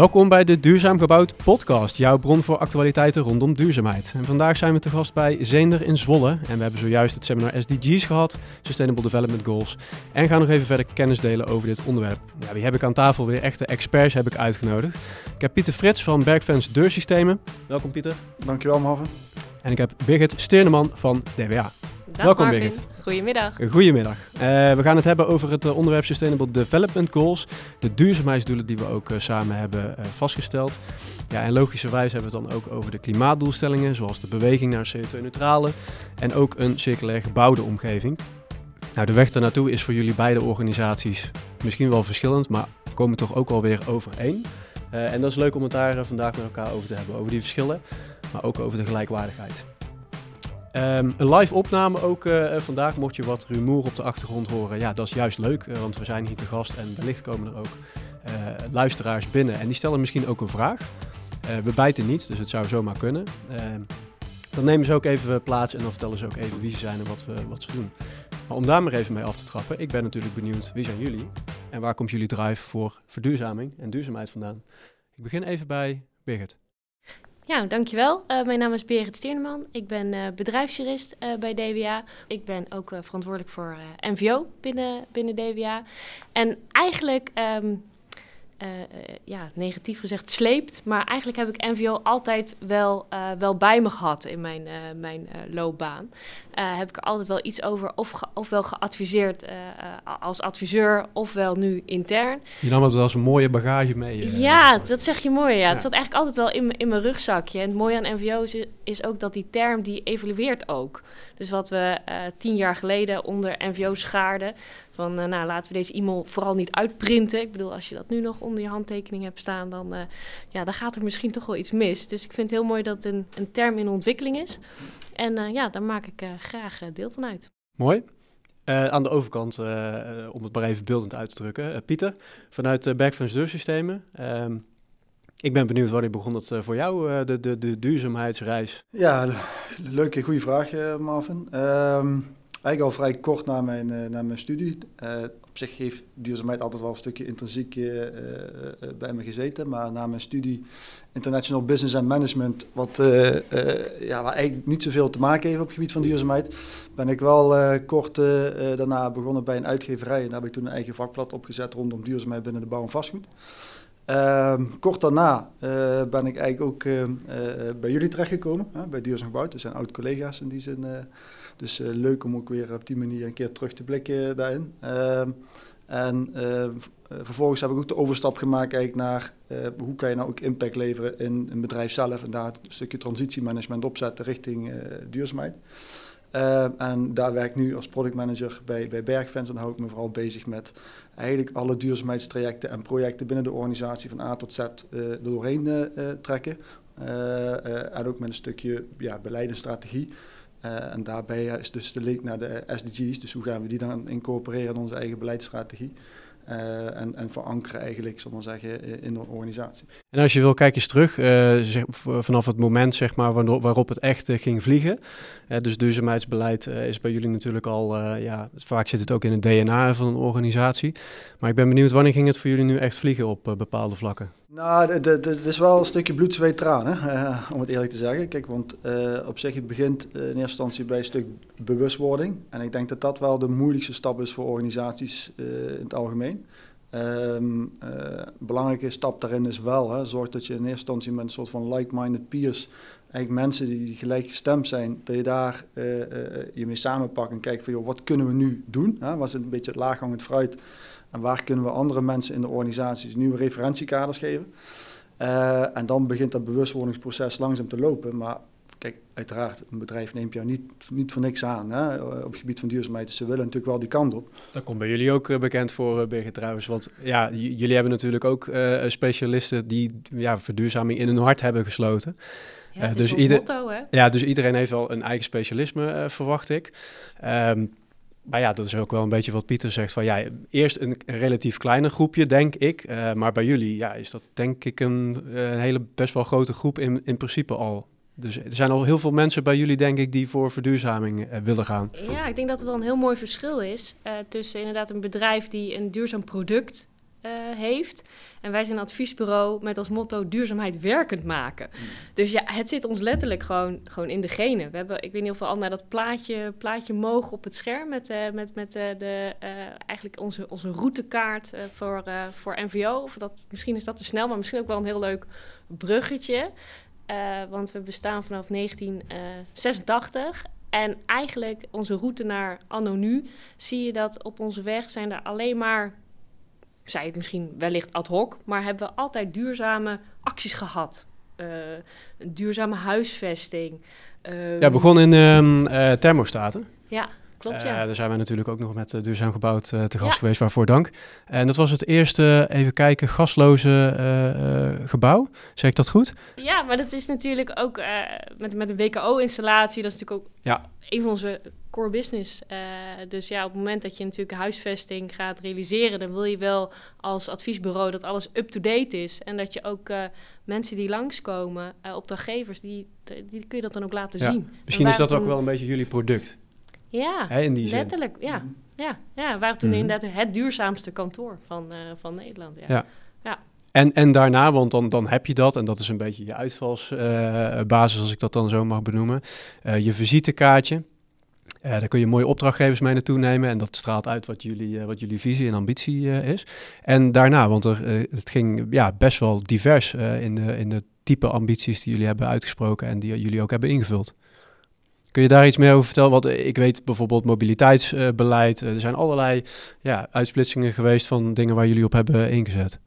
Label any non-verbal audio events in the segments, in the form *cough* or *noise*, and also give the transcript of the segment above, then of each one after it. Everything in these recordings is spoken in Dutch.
Welkom bij de Duurzaam Gebouwd podcast, jouw bron voor actualiteiten rondom duurzaamheid. En vandaag zijn we te gast bij Zeender in Zwolle en we hebben zojuist het seminar SDG's gehad, Sustainable Development Goals, en gaan nog even verder kennis delen over dit onderwerp. Ja, wie heb ik aan tafel? Weer echte experts heb ik uitgenodigd. Ik heb Pieter Frits van Bergfans Deursystemen. Welkom Pieter. Dankjewel Marvin. En ik heb Birgit Steerneman van DWA. Dag Welkom, Marvin. Birgit. Goedemiddag. Goedemiddag. Eh, we gaan het hebben over het eh, onderwerp Sustainable Development Goals. De duurzaamheidsdoelen die we ook eh, samen hebben vastgesteld. Ja, en logischerwijs hebben we het dan ook over de klimaatdoelstellingen, zoals de beweging naar een CO2-neutrale en ook een circulair gebouwde omgeving. Nou, de weg daarnaartoe is voor jullie beide organisaties misschien wel verschillend, maar komen toch ook wel weer overeen. En dat is leuk om het daar vandaag met elkaar over te hebben, over die verschillen, maar ook over de gelijkwaardigheid. Ehm, een live opname ook eh, vandaag, mocht je wat rumoer op de achtergrond horen. Ja, dat is juist leuk, eh, want we zijn hier te gast en wellicht komen er ook eh, luisteraars binnen. En die stellen misschien ook een vraag. We bijten niet, dus het zou zomaar kunnen. Ehm, dan nemen ze ook even plaats en dan vertellen ze ook even wie ze zijn en wat, we, wat ze doen. Maar om daar maar even mee af te trappen, ik ben natuurlijk benieuwd, wie zijn jullie? En waar komt jullie drive voor verduurzaming en duurzaamheid vandaan? Ik begin even bij Birgit. Ja, dankjewel. Eh mijn naam is Berit Stierneman. Ik ben eh, bedrijfsjurist eh, bij DWA. Ik ben ook verantwoordelijk voor MVO binnen, binnen DWA. En eigenlijk, ehm, eh, eh, ja, negatief gezegd, sleept. Maar eigenlijk heb ik MVO altijd wel, eh, wel bij me gehad in mijn, eh, mijn loopbaan. Heb ik er altijd wel iets over, of ge- ofwel geadviseerd als adviseur, ofwel nu intern. Je nam het als een mooie bagage mee. Ja, dat zeg je mooi. Ja. Ja. Het zat eigenlijk altijd wel in, mijn- in mijn rugzakje. En het mooie aan NVO is, is ook dat die term die evolueert ook. Dus wat we eh, tien jaar geleden onder NVO schaarden. Van eh, nou laten we deze e-mail vooral niet uitprinten. Ik bedoel, als je dat nu nog onder je handtekening hebt staan, dan, eh, ja, dan gaat er misschien toch wel iets mis. Dus ik vind het heel mooi dat het een, een term in ontwikkeling is. En ja, daar maak ik graag deel van uit. Mooi. Eh, aan de overkant, om het maar even beeldend uit te drukken. Pieter, vanuit uh, Bergfans Deursystemen. Ehm, ik ben benieuwd wanneer begon dat eh, voor jou, eh, de, de, de duurzaamheidsreis? Ja, le- leuke, goede vraag eh, Marvin. Ehm, eigenlijk al vrij kort na mijn, na mijn studie. Op zich heeft duurzaamheid altijd wel een stukje intrinsiek bij me gezeten. Maar na mijn studie International Business and Management, wat, ja, waar eigenlijk niet zoveel te maken heeft op het gebied van duurzaamheid, ben ik wel kort daarna begonnen bij een uitgeverij. En daar heb ik toen een eigen vakblad opgezet rondom duurzaamheid binnen de bouw en vastgoed. Ehm, kort daarna eh, ben ik eigenlijk ook eh, eh, bij jullie terechtgekomen, bij Duurzaam Gebouwd. We zijn oud-collega's in die zin. dus leuk om ook weer op die manier een keer terug te blikken daarin. Ehm, en vervolgens heb ik ook de overstap gemaakt eigenlijk naar hoe kan je nou ook impact leveren in een bedrijf zelf. En daar een stukje transitiemanagement opzetten richting duurzaamheid. Ehm, en daar werk ik nu als productmanager bij, bij Bergfans. En hou ik me vooral bezig met eigenlijk alle duurzaamheidstrajecten en projecten binnen de organisatie van A tot Z eh, er doorheen eh, eh, trekken. Eh, eh, en ook met een stukje ja, beleid en strategie. Eh, en daarbij eh, is dus de link naar de SDG's. Dus hoe gaan we die dan incorporeren in onze eigen beleidsstrategie? Eh, en, en verankeren eigenlijk, zal maar zeggen, in de organisatie. En als je wil, kijk eens terug, eh, vanaf het moment zeg maar, waarop het echt eh, ging vliegen. Dus duurzaamheidsbeleid is bij jullie natuurlijk al, ja, vaak zit het ook in het DNA van een organisatie. Maar ik ben benieuwd, wanneer ging het voor jullie nu echt vliegen op bepaalde vlakken? Nou, het- is wel een stukje bloed, zweet, tranen, eh, om het eerlijk te zeggen. Kijk, want eh, op zich, het begint eh, in eerste instantie bij een stuk bewustwording. En ik denk dat dat wel de moeilijkste stap is voor organisaties in het algemeen. Een belangrijke stap daarin is wel, hè, zorg dat je in eerste instantie met een soort van like-minded peers, eigenlijk mensen die gelijk gestemd zijn, dat je daar je mee samenpakt en kijkt van, joh, wat kunnen we nu doen? Hè? Was een beetje het laaghangend fruit? En waar kunnen we andere mensen in de organisaties nieuwe referentiekaders geven? Eh, en dan begint dat bewustwordingsproces langzaam te lopen. Maar kijk, uiteraard, een bedrijf neemt jou niet, niet voor niks aan hè, op het gebied van duurzaamheid. Dus ze willen natuurlijk wel die kant op. Dat komt bij jullie ook eh, bekend voor, eh, Birgit trouwens. Want ja, jullie hebben natuurlijk ook eh, specialisten die ja, verduurzaming in hun hart hebben gesloten. Ja, Eh, dus ieder- motto, hè? Ja, dus iedereen heeft wel een eigen specialisme, eh, verwacht ik. Ehm, maar ja, dat is ook wel een beetje wat Pieter zegt. Van ja, eerst een relatief kleiner groepje, denk ik. Eh, maar bij jullie ja, is dat denk ik een, eh, een hele best wel grote groep in, in principe al. Dus er zijn al heel veel mensen bij jullie, denk ik, die voor verduurzaming eh, willen gaan. Ja, ik denk dat er wel een heel mooi verschil is tussen inderdaad een bedrijf die een duurzaam product heeft. En wij zijn een adviesbureau met als motto duurzaamheid werkend maken. Mm. Dus ja, het zit ons letterlijk gewoon, gewoon in de genen. We hebben, ik weet niet of we al naar dat plaatje, plaatje mogen op het scherm met, uh, met, met uh, de, eigenlijk onze, onze routekaart voor, voor NVO. Of dat, misschien is dat te snel, maar misschien ook wel een heel leuk bruggetje. want we bestaan vanaf 1986. En eigenlijk onze route naar anno nu zie je dat op onze weg zijn er alleen maar, zij het misschien wellicht ad hoc, maar hebben we altijd duurzame acties gehad. Uh, een duurzame huisvesting. Uh, ja, begon in uh, thermostaten. Ja. Klopt, ja. Uh, daar zijn we natuurlijk ook nog met Duurzaam Gebouwd te gast geweest, waarvoor dank. En dat was het eerste, even kijken, gasloze gebouw. Zeg ik dat goed? Ja, maar dat is natuurlijk ook met, met een WKO-installatie, dat is natuurlijk ook ja. een van onze core business. dus ja, op het moment dat je natuurlijk huisvesting gaat realiseren, dan wil je wel als adviesbureau dat alles up-to-date is. En dat je ook mensen die langskomen, opdrachtgevers, die, die kun je dat dan ook laten ja. zien. Misschien is dat ook wel een beetje jullie product. Ja, Hè, in die letterlijk. Ja, mhm. ja, ja. We waren toen mm inderdaad het duurzaamste kantoor van, uh, van Nederland. Ja. ja. ja. En, en daarna, want dan, dan heb je dat, en dat is een beetje je uitvalsbasis, uh, als ik dat dan zo mag benoemen. Uh, je visitekaartje. Daar kun je mooie opdrachtgevers mee naartoe nemen en dat straalt uit wat jullie, wat jullie visie en ambitie is. En daarna, want er, het ging ja, best wel divers in, de, in de type ambities die jullie hebben uitgesproken en die jullie ook hebben ingevuld. Kun je daar iets meer over vertellen? Want ik weet bijvoorbeeld mobiliteitsbeleid. er zijn allerlei ja, uitsplitsingen geweest van dingen waar jullie op hebben ingezet.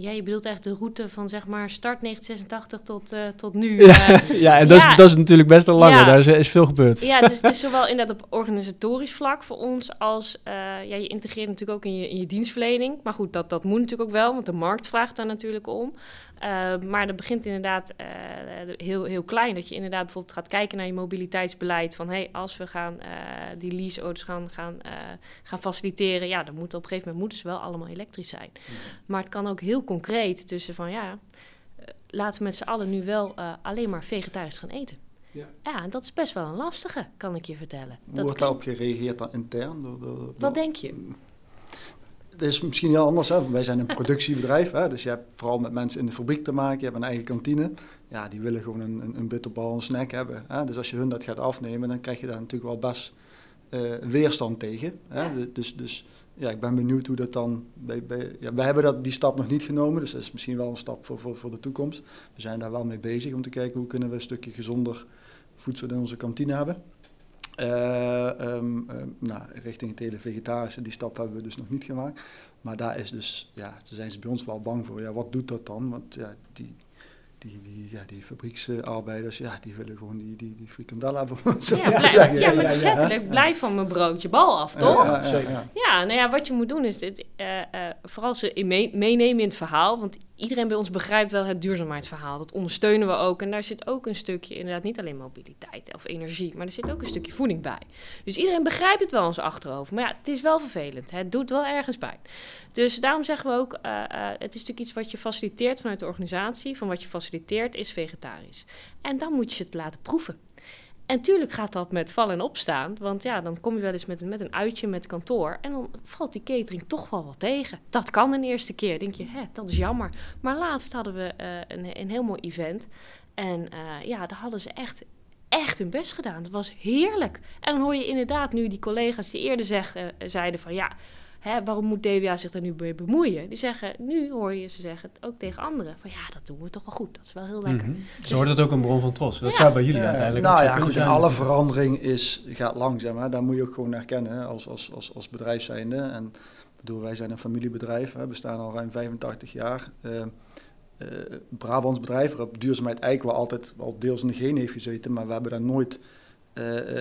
Ja, je bedoelt echt de route van zeg maar start 1986 tot, uh, tot nu. Ja, *laughs* uh, ja en dat, Is, dat is natuurlijk best een lange. Ja. Daar is, is, veel gebeurd. Ja, het is, het is *laughs* zowel inderdaad op organisatorisch vlak voor ons als uh, ja, je integreert natuurlijk ook in je, in je dienstverlening. Maar goed, dat, dat moet natuurlijk ook wel, want de markt vraagt daar natuurlijk om. Maar dat begint inderdaad heel, heel klein. Dat je inderdaad bijvoorbeeld gaat kijken naar je mobiliteitsbeleid. Van hey, als we gaan die leaseauto's gaan, gaan, gaan faciliteren, ja, dan moeten op een gegeven moment moeten ze wel allemaal elektrisch zijn. Mhm. Maar het kan ook heel concreet tussen van ja, laten we met z'n allen nu wel uh, alleen maar vegetarisch gaan eten. Ja. ja, en dat is best wel een lastige, kan ik je vertellen. Hoe dat wordt daarop gereageerd dan intern? Door, door, Wat denk je? Het is misschien heel anders. Hè? Wij zijn een productiebedrijf, hè? dus je hebt vooral met mensen in de fabriek te maken. Je hebt een eigen kantine. Ja, die willen gewoon een, een, een bitterbal, een snack hebben. Hè? Dus als je hun dat gaat afnemen, dan krijg je daar natuurlijk wel best uh, weerstand tegen. Hè? Ja. Dus, dus ja, ik ben benieuwd hoe dat dan. Bij, bij, ja, wij hebben dat, die stap nog niet genomen, dus dat is misschien wel een stap voor, voor, voor de toekomst. We zijn daar wel mee bezig om te kijken hoe kunnen we een stukje gezonder voedsel in onze kantine hebben. Um, nou, richting het hele vegetarische, die stap hebben we dus nog niet gemaakt. Maar daar is dus, ja, daar zijn ze bij ons wel bang voor. Ja, wat doet dat dan? Want ja, die, die, die, ja, die fabrieksarbeiders, ja, die willen gewoon die, die, die frikandel hebben. Zo ja, blij, ja, ja, maar het is letterlijk, blijf van mijn broodje bal af, toch? Ja, ja, ja, nou ja, wat je moet doen is dit, uh, uh, vooral ze meenemen in het verhaal, want iedereen bij ons begrijpt wel het duurzaamheidsverhaal. Dat ondersteunen we ook. En daar zit ook een stukje, inderdaad, niet alleen mobiliteit of energie, maar er zit ook een stukje voeding bij. Dus iedereen begrijpt het wel ons achterhoofd. Maar ja, het is wel vervelend. Het doet wel ergens bij. Dus daarom zeggen we ook, uh, uh, het is natuurlijk iets wat je faciliteert vanuit de organisatie. Van wat je faciliteert is vegetarisch. En dan moet je het laten proeven. En tuurlijk gaat dat met vallen en opstaan. Want ja, dan kom je wel eens met een, met een uitje met kantoor. En dan valt die catering toch wel wat tegen. Dat kan een eerste keer. denk je, hè, dat is jammer. Maar laatst hadden we uh, een, een heel mooi event. En uh, ja, daar hadden ze echt, echt hun best gedaan. Het was heerlijk. En dan hoor je inderdaad nu die collega's die eerder uh, zeiden van... ja, Hè, waarom moet DWA zich daar nu mee bemoeien? Die zeggen, nu hoor je ze zeggen het ook tegen anderen. Van ja, dat doen we toch wel goed. Dat is wel heel lekker. Mm -hmm. Zo wordt het ook een bron van trots. Dat ja. zou bij jullie uiteindelijk Nou ja, goed, alle verandering is, gaat langzaam. Hè. Daar moet je ook gewoon herkennen als, als, als, als bedrijf zijnde. En bedoel, wij zijn een familiebedrijf. We bestaan al ruim 85 jaar. Uh, uh, Brabants bedrijf, waarop duurzaamheid eigenlijk wel altijd wel deels in de gene heeft gezeten. Maar we hebben daar nooit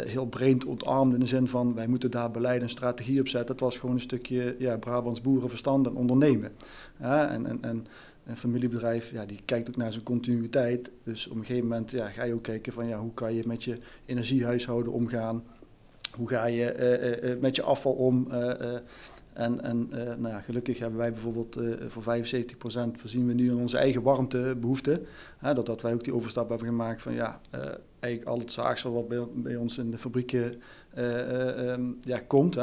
heel breed ontarmd in de zin van wij moeten daar beleid en strategie op zetten. Het was gewoon een stukje ja, Brabants boerenverstand en ondernemen. En, en, en een familiebedrijf ja, die kijkt ook naar zijn continuïteit. Dus op een gegeven moment ja, ga je ook kijken van ja, hoe kan je met je energiehuishouden omgaan. Hoe ga je uh, met je afval om? En, en nou gelukkig hebben wij bijvoorbeeld voor 75% voorzien we nu in onze eigen warmtebehoeften. Dat, dat wij ook die overstap hebben gemaakt van ja, eigenlijk al het zaagsel wat bij, bij, ons in de fabrieken um, ja, komt,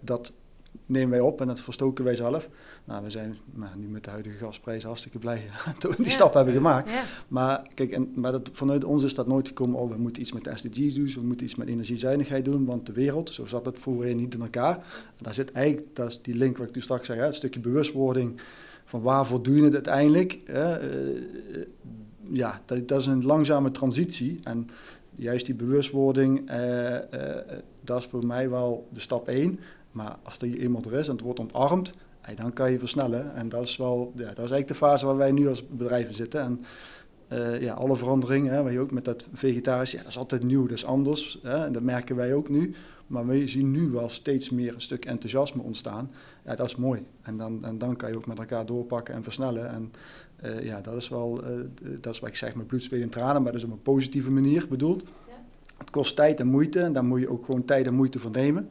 dat nemen wij op en dat verstoken wij zelf. Nou, we zijn nou, nu met de huidige gasprijzen hartstikke blij *laughs* dat we die stap hebben gemaakt. Ja. Maar kijk, en, maar dat, vanuit ons is dat nooit gekomen, oh, we moeten iets met de SDG's doen, we moeten iets met energiezuinigheid doen, want de wereld, zo zat het voorheen niet in elkaar. En daar zit eigenlijk, dat is die link wat ik toen straks zei, hè, een stukje bewustwording van waarvoor doe je het uiteindelijk. Hè, eh, ja, dat, is een langzame transitie en juist die bewustwording, uh, uh, dat is voor mij wel de stap één. Maar als er eenmaal er is en het wordt ontarmd, dan kan je versnellen. En dat is wel, ja, dat is eigenlijk de fase waar wij nu als bedrijven zitten. En ja, alle veranderingen, waar je ook met dat vegetarisch, ja, dat is altijd nieuw, dat is anders. Hè, en dat merken wij ook nu. Maar we zien nu wel steeds meer een stuk enthousiasme ontstaan. Ja, dat is mooi. En dan, en dan kan je ook met elkaar doorpakken en versnellen. En uh, ja, dat is wel, uh, dat is wat ik zeg met bloed, zweet en tranen, maar dat is op een positieve manier bedoeld. Ja. Het kost tijd en moeite en daar moet je ook gewoon tijd en moeite voor nemen.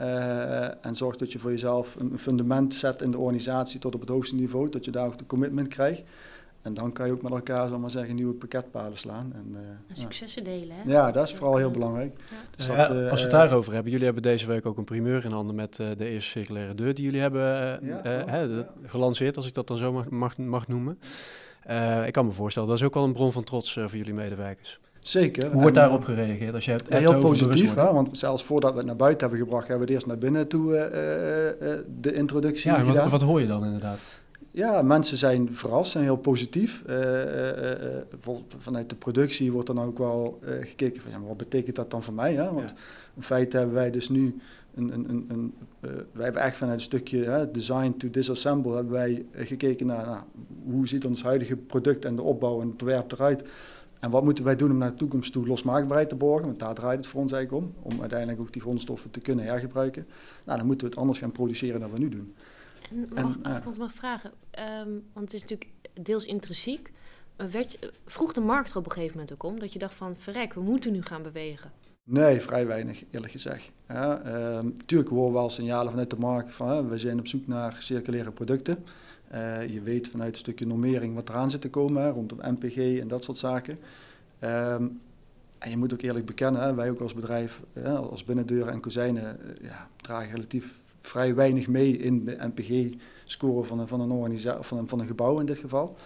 Uh, en zorg dat je voor jezelf een fundament zet in de organisatie tot op het hoogste niveau, dat je daar ook de commitment krijgt. En dan kan je ook met elkaar, zal maar zeggen, nieuwe pakketpalen slaan. En, uh, en successen delen, hè? Ja, dat, dat is vooral heel belangrijk. Ja. Dus dat, uh, als we het daarover hebben, jullie hebben deze week ook een primeur in handen met uh, de eerste circulaire deur die jullie hebben ja, gelanceerd, als ik dat dan zo mag, mag, mag noemen. ik kan me voorstellen, dat is ook wel een bron van trots voor jullie medewerkers. Zeker. Hoe wordt daarop gereageerd? Als je het ja, heel positief, hè? want zelfs voordat we het naar buiten hebben gebracht, hebben we het eerst naar binnen toe uh, uh, de introductie ja, gedaan. Wat, wat hoor je dan inderdaad? Ja, mensen zijn verrast en heel positief. Uh, vanuit de productie wordt dan ook wel gekeken van, ja, maar wat betekent dat dan voor mij? Hè? Want ja. in feite hebben wij dus nu een, een, een, een wij hebben echt vanuit een stukje design to disassemble hebben wij gekeken naar nou, hoe ziet ons huidige product en de opbouw en het ontwerp eruit. En wat moeten wij doen om naar de toekomst toe losmaakbaarheid te borgen? Want daar draait het voor ons eigenlijk om. Om uiteindelijk ook die grondstoffen te kunnen hergebruiken. Nou, dan moeten we het anders gaan produceren dan we nu doen. En, mag, en, als ik uh, mag vragen, um, want het is natuurlijk deels intrinsiek. Werd je, vroeg de markt er op een gegeven moment ook om dat je dacht van verrek, we moeten nu gaan bewegen? Nee, vrij weinig eerlijk gezegd. Ja, um, tuurlijk horen we wel signalen vanuit de markt van hè, we zijn op zoek naar circulaire producten. Uh, je weet vanuit een stukje normering wat eraan zit te komen hè, rondom MPG en dat soort zaken. Um, en je moet ook eerlijk bekennen, hè, wij ook als bedrijf, hè, als binnendeuren en kozijnen, ja, dragen relatief vrij weinig mee in de MPG-score van een, van, een organisatie, van, een, van een gebouw in dit geval.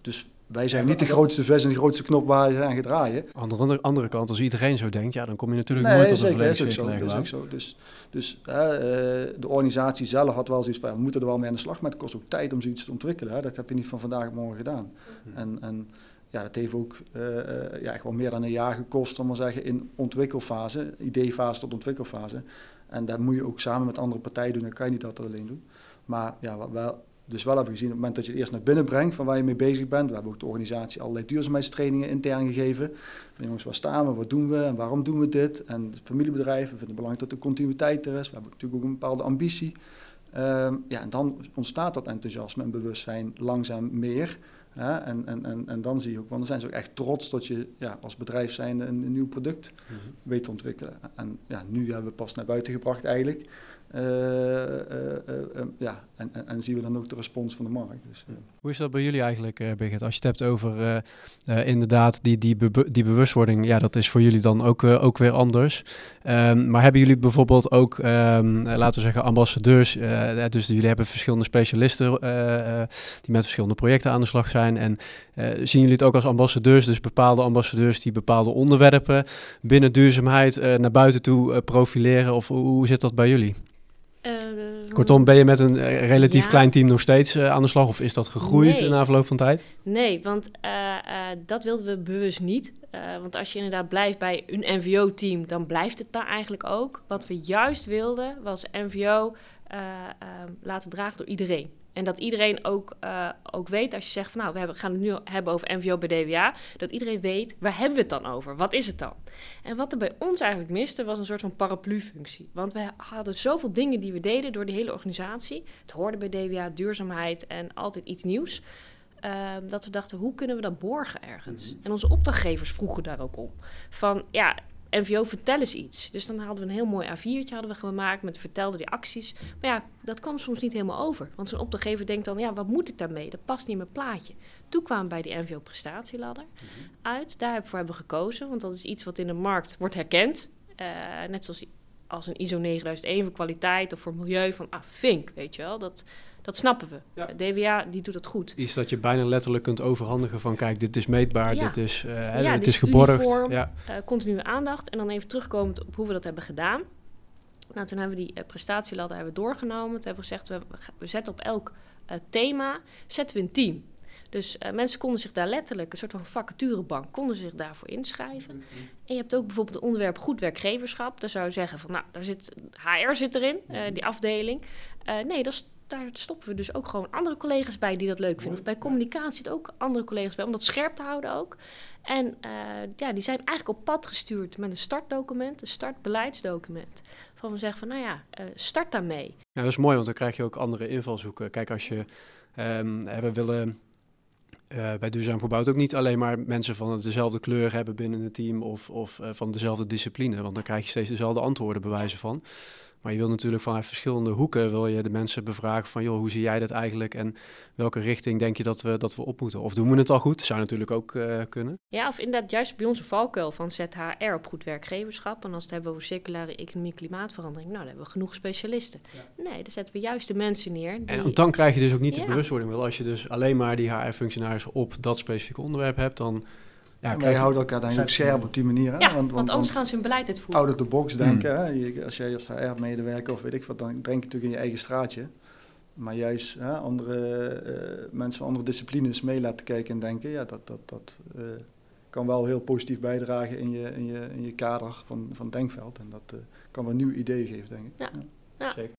Dus wij zijn niet de grootste vis en de grootste knop waar je aan gaat draaien. Aan de andere, andere kant, als iedereen zo denkt, ja, dan kom je natuurlijk nee, nooit tot zeker, een volledig dat is ook zo. Dus, dus uh, de organisatie zelf had wel zoiets van, we moeten er wel mee aan de slag, maar het kost ook tijd om zoiets te ontwikkelen. Hè. Dat heb je niet van vandaag op morgen gedaan. Hmm. En, en ja, dat heeft ook uh, ja, echt wel meer dan een jaar gekost, om maar zeggen, in ontwikkelfase, ideefase tot ontwikkelfase. En dat moet je ook samen met andere partijen doen, dan kan je niet dat alleen doen. Maar ja, wat wel dus wel hebben gezien op het moment dat je het eerst naar binnen brengt van waar je mee bezig bent. We hebben ook de organisatie allerlei duurzaamheidstrainingen intern gegeven. Van jongens, waar staan we, wat doen we en waarom doen we dit? En familiebedrijven vinden het belangrijk dat er continuïteit er is. We hebben natuurlijk ook een bepaalde ambitie. Um, ja, en dan ontstaat dat enthousiasme en bewustzijn langzaam meer. Ja, en, en, en, en dan zie je ook, want dan zijn ze ook echt trots dat je ja, als bedrijf zijn een, een nieuw product mm -hmm. weet te ontwikkelen. En ja, nu hebben we pas naar buiten gebracht eigenlijk. Uh, uh, uh, ja, en, en, en, zien we dan ook de respons van de markt. Dus, Hoe is dat bij jullie eigenlijk, Birgit? Als je het hebt over inderdaad die, die, be die bewustwording, ja, dat is voor jullie dan ook, ook weer anders. Um, maar hebben jullie bijvoorbeeld ook, um, laten we zeggen, ambassadeurs? dus jullie hebben verschillende specialisten die met verschillende projecten aan de slag zijn. En zien jullie het ook als ambassadeurs, dus bepaalde ambassadeurs die bepaalde onderwerpen binnen duurzaamheid naar buiten toe profileren? Of hoe zit dat bij jullie? Kortom, ben je met een relatief ja. klein team nog steeds uh, aan de slag of is dat gegroeid nee. na verloop van tijd? Nee, want uh, dat wilden we bewust niet. want als je inderdaad blijft bij een NVO-team, dan blijft het daar eigenlijk ook. Wat we juist wilden, was NVO laten dragen door iedereen. En dat iedereen ook, uh, ook weet, als je zegt van nou, we hebben, gaan het nu hebben over NVO bij DWA, dat iedereen weet, waar hebben we het dan over? Wat is het dan? En wat er bij ons eigenlijk miste, was een soort van paraplu-functie. Want we hadden zoveel dingen die we deden door die hele organisatie. Het hoorde bij DWA, duurzaamheid en altijd iets nieuws. Uh, dat we dachten, hoe kunnen we dat borgen ergens? Mm -hmm. En onze opdrachtgevers vroegen daar ook om. Van, ja, NVO, vertel eens iets. Dus dan hadden we een heel mooi A4'tje hadden we gemaakt met vertelde die acties. Maar ja, dat kwam soms niet helemaal over. Want zo'n opdrachtgever denkt dan, ja, wat moet ik daarmee? Dat past niet in mijn plaatje. Toen kwamen we bij die NVO prestatieladder -hmm. uit. Daarvoor hebben we gekozen, want dat is iets wat in de markt wordt herkend. Uh, net zoals als een ISO 9001 voor kwaliteit of voor milieu van ah, weet je wel. Dat, dat snappen we. Ja. DWA die doet dat goed. Iets dat je bijna letterlijk kunt overhandigen van kijk, dit is meetbaar, Ja. dit is, eh, Ja, het dit is is geborgd. uniform. Ja. Eh, continue aandacht. En dan even terugkomend op hoe we dat hebben gedaan. Nou, toen hebben we die eh, prestatieladder hebben we doorgenomen. Toen hebben we gezegd, we, we zetten op elk eh, thema zetten we een team. Dus eh, mensen konden zich daar letterlijk, een soort van vacaturebank, konden zich daarvoor inschrijven. En je hebt ook bijvoorbeeld het onderwerp goed werkgeverschap. Daar zou je zeggen van, nou, daar zit, HR zit erin, eh, die afdeling. Eh, nee, dat is, daar stoppen we dus ook gewoon andere collega's bij die dat leuk vinden. Of bij communicatie zitten ook andere collega's bij, om dat scherp te houden ook. En eh, ja, die zijn eigenlijk op pad gestuurd met een startdocument, een startbeleidsdocument. Van we zeggen van, nou ja, eh, start daarmee. Ja, dat is mooi, want dan krijg je ook andere invalshoeken. Kijk, als je, hè, we willen eh, bij Duurzaam Gebouwd ook niet alleen maar mensen van dezelfde kleur hebben binnen het team of, of van dezelfde discipline, want dan krijg je steeds dezelfde antwoorden bewijzen van. Maar je wil natuurlijk vanuit verschillende hoeken wil je de mensen bevragen van, joh, hoe zie jij dat eigenlijk en welke richting denk je dat we, dat we op moeten? Of doen we het al goed? Dat zou natuurlijk ook eh, kunnen. Ja, of inderdaad juist bij onze valkuil van ZHR op goed werkgeverschap. En als we het hebben over circulaire economie, klimaatverandering, nou, dan hebben we genoeg specialisten. Nee, dan zetten we juist de mensen neer. Die... En dan krijg je dus ook niet de Ja. bewustwording. Want als je dus alleen maar die HR-functionarissen op dat specifieke onderwerp hebt, dan... Ja, maar je houdt elkaar dan ook scherp op die manier. Hè? ja, want, anders gaan ze hun beleid uitvoeren. out of the box denken. Hè? Je- als jij als HR-medewerker of weet ik wat, dan denk je natuurlijk in je eigen straatje. Maar juist hè, andere eh, mensen van andere disciplines mee laten kijken en denken, ja, dat, dat, dat eh, kan wel heel positief bijdragen in je, in je, in je kader van, van denkveld. En dat eh, kan wel nieuw idee geven, denk ik. Ja. Ja. Zeker.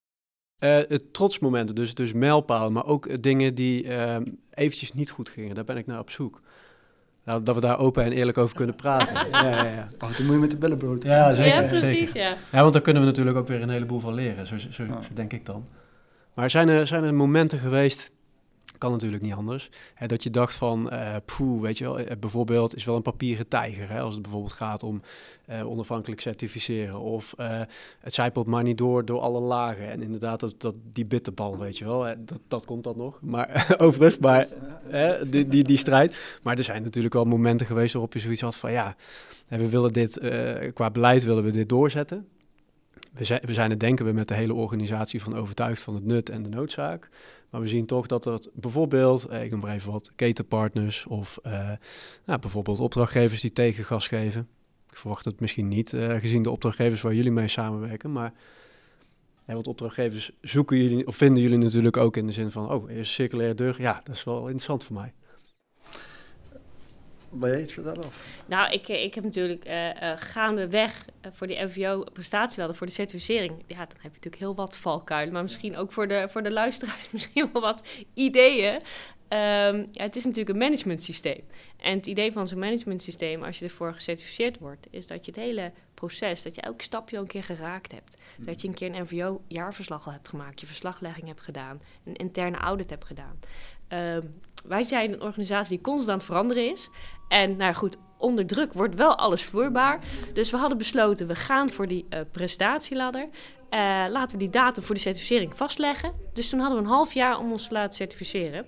Eh, het trotsmomenten, dus, dus mijlpalen, maar ook dingen die ehm, eventjes niet goed gingen. Daar ben ik naar op zoek. Nou, dat we daar open en eerlijk over kunnen praten. *laughs* ja, ja, ja. Toe moet je met de billen bloot. Ja, zeker. ja, precies, zeker. ja. Ja, want daar kunnen we natuurlijk ook weer een heleboel van leren. Zo, zo, Ja. zo denk ik dan. Maar zijn er, zijn er momenten geweest, kan natuurlijk niet anders, hè, dat je dacht van, eh poeh, weet je wel, eh, bijvoorbeeld is wel een papieren tijger, hè, als het bijvoorbeeld gaat om eh, onafhankelijk certificeren. Of eh, het zijpelt maar niet door, door alle lagen. En inderdaad, dat, dat, die bitterbal, weet je wel, dat, dat komt dan nog. Maar *laughs* overigens, maar, hè, die, die, die strijd. Maar er zijn natuurlijk wel momenten geweest waarop je zoiets had van, ja, we willen dit, qua beleid willen we dit doorzetten. We zijn, we zijn er, denken we, met de hele organisatie van overtuigd van het nut en de noodzaak. Maar we zien toch dat er bijvoorbeeld, eh, ik noem maar even wat, ketenpartners of eh, nou, bijvoorbeeld opdrachtgevers die tegengas geven. Ik verwacht het misschien niet, eh, gezien de opdrachtgevers waar jullie mee samenwerken. Maar ja, want opdrachtgevers zoeken jullie, of vinden jullie natuurlijk ook in de zin van, oh, eerst circulaire deur. Ja, dat is wel interessant voor mij. Jij iets vertellen? Of? Nou, ik, ik heb natuurlijk eh eh gaandeweg eh, voor die MVO-prestatieladder, voor de certificering. Ja, dan heb je natuurlijk heel wat valkuilen. Maar misschien ook voor de, voor de luisteraars *laughs* misschien wel wat ideeën. Ehm, ja, het is natuurlijk een managementsysteem. En het idee van zo'n managementsysteem, als je ervoor gecertificeerd wordt, is dat je het hele proces, dat je elk stapje al een keer geraakt hebt. Dat je een keer een MVO-jaarverslag al hebt gemaakt, je verslaglegging hebt gedaan, een interne audit hebt gedaan. Ehm, wij zijn een organisatie die constant veranderen is. En nou goed, onder druk wordt wel alles vloeibaar. Dus we hadden besloten, we gaan voor die eh, prestatieladder. Eh, laten we die datum voor de certificering vastleggen. Dus toen hadden we een half jaar om ons te laten certificeren.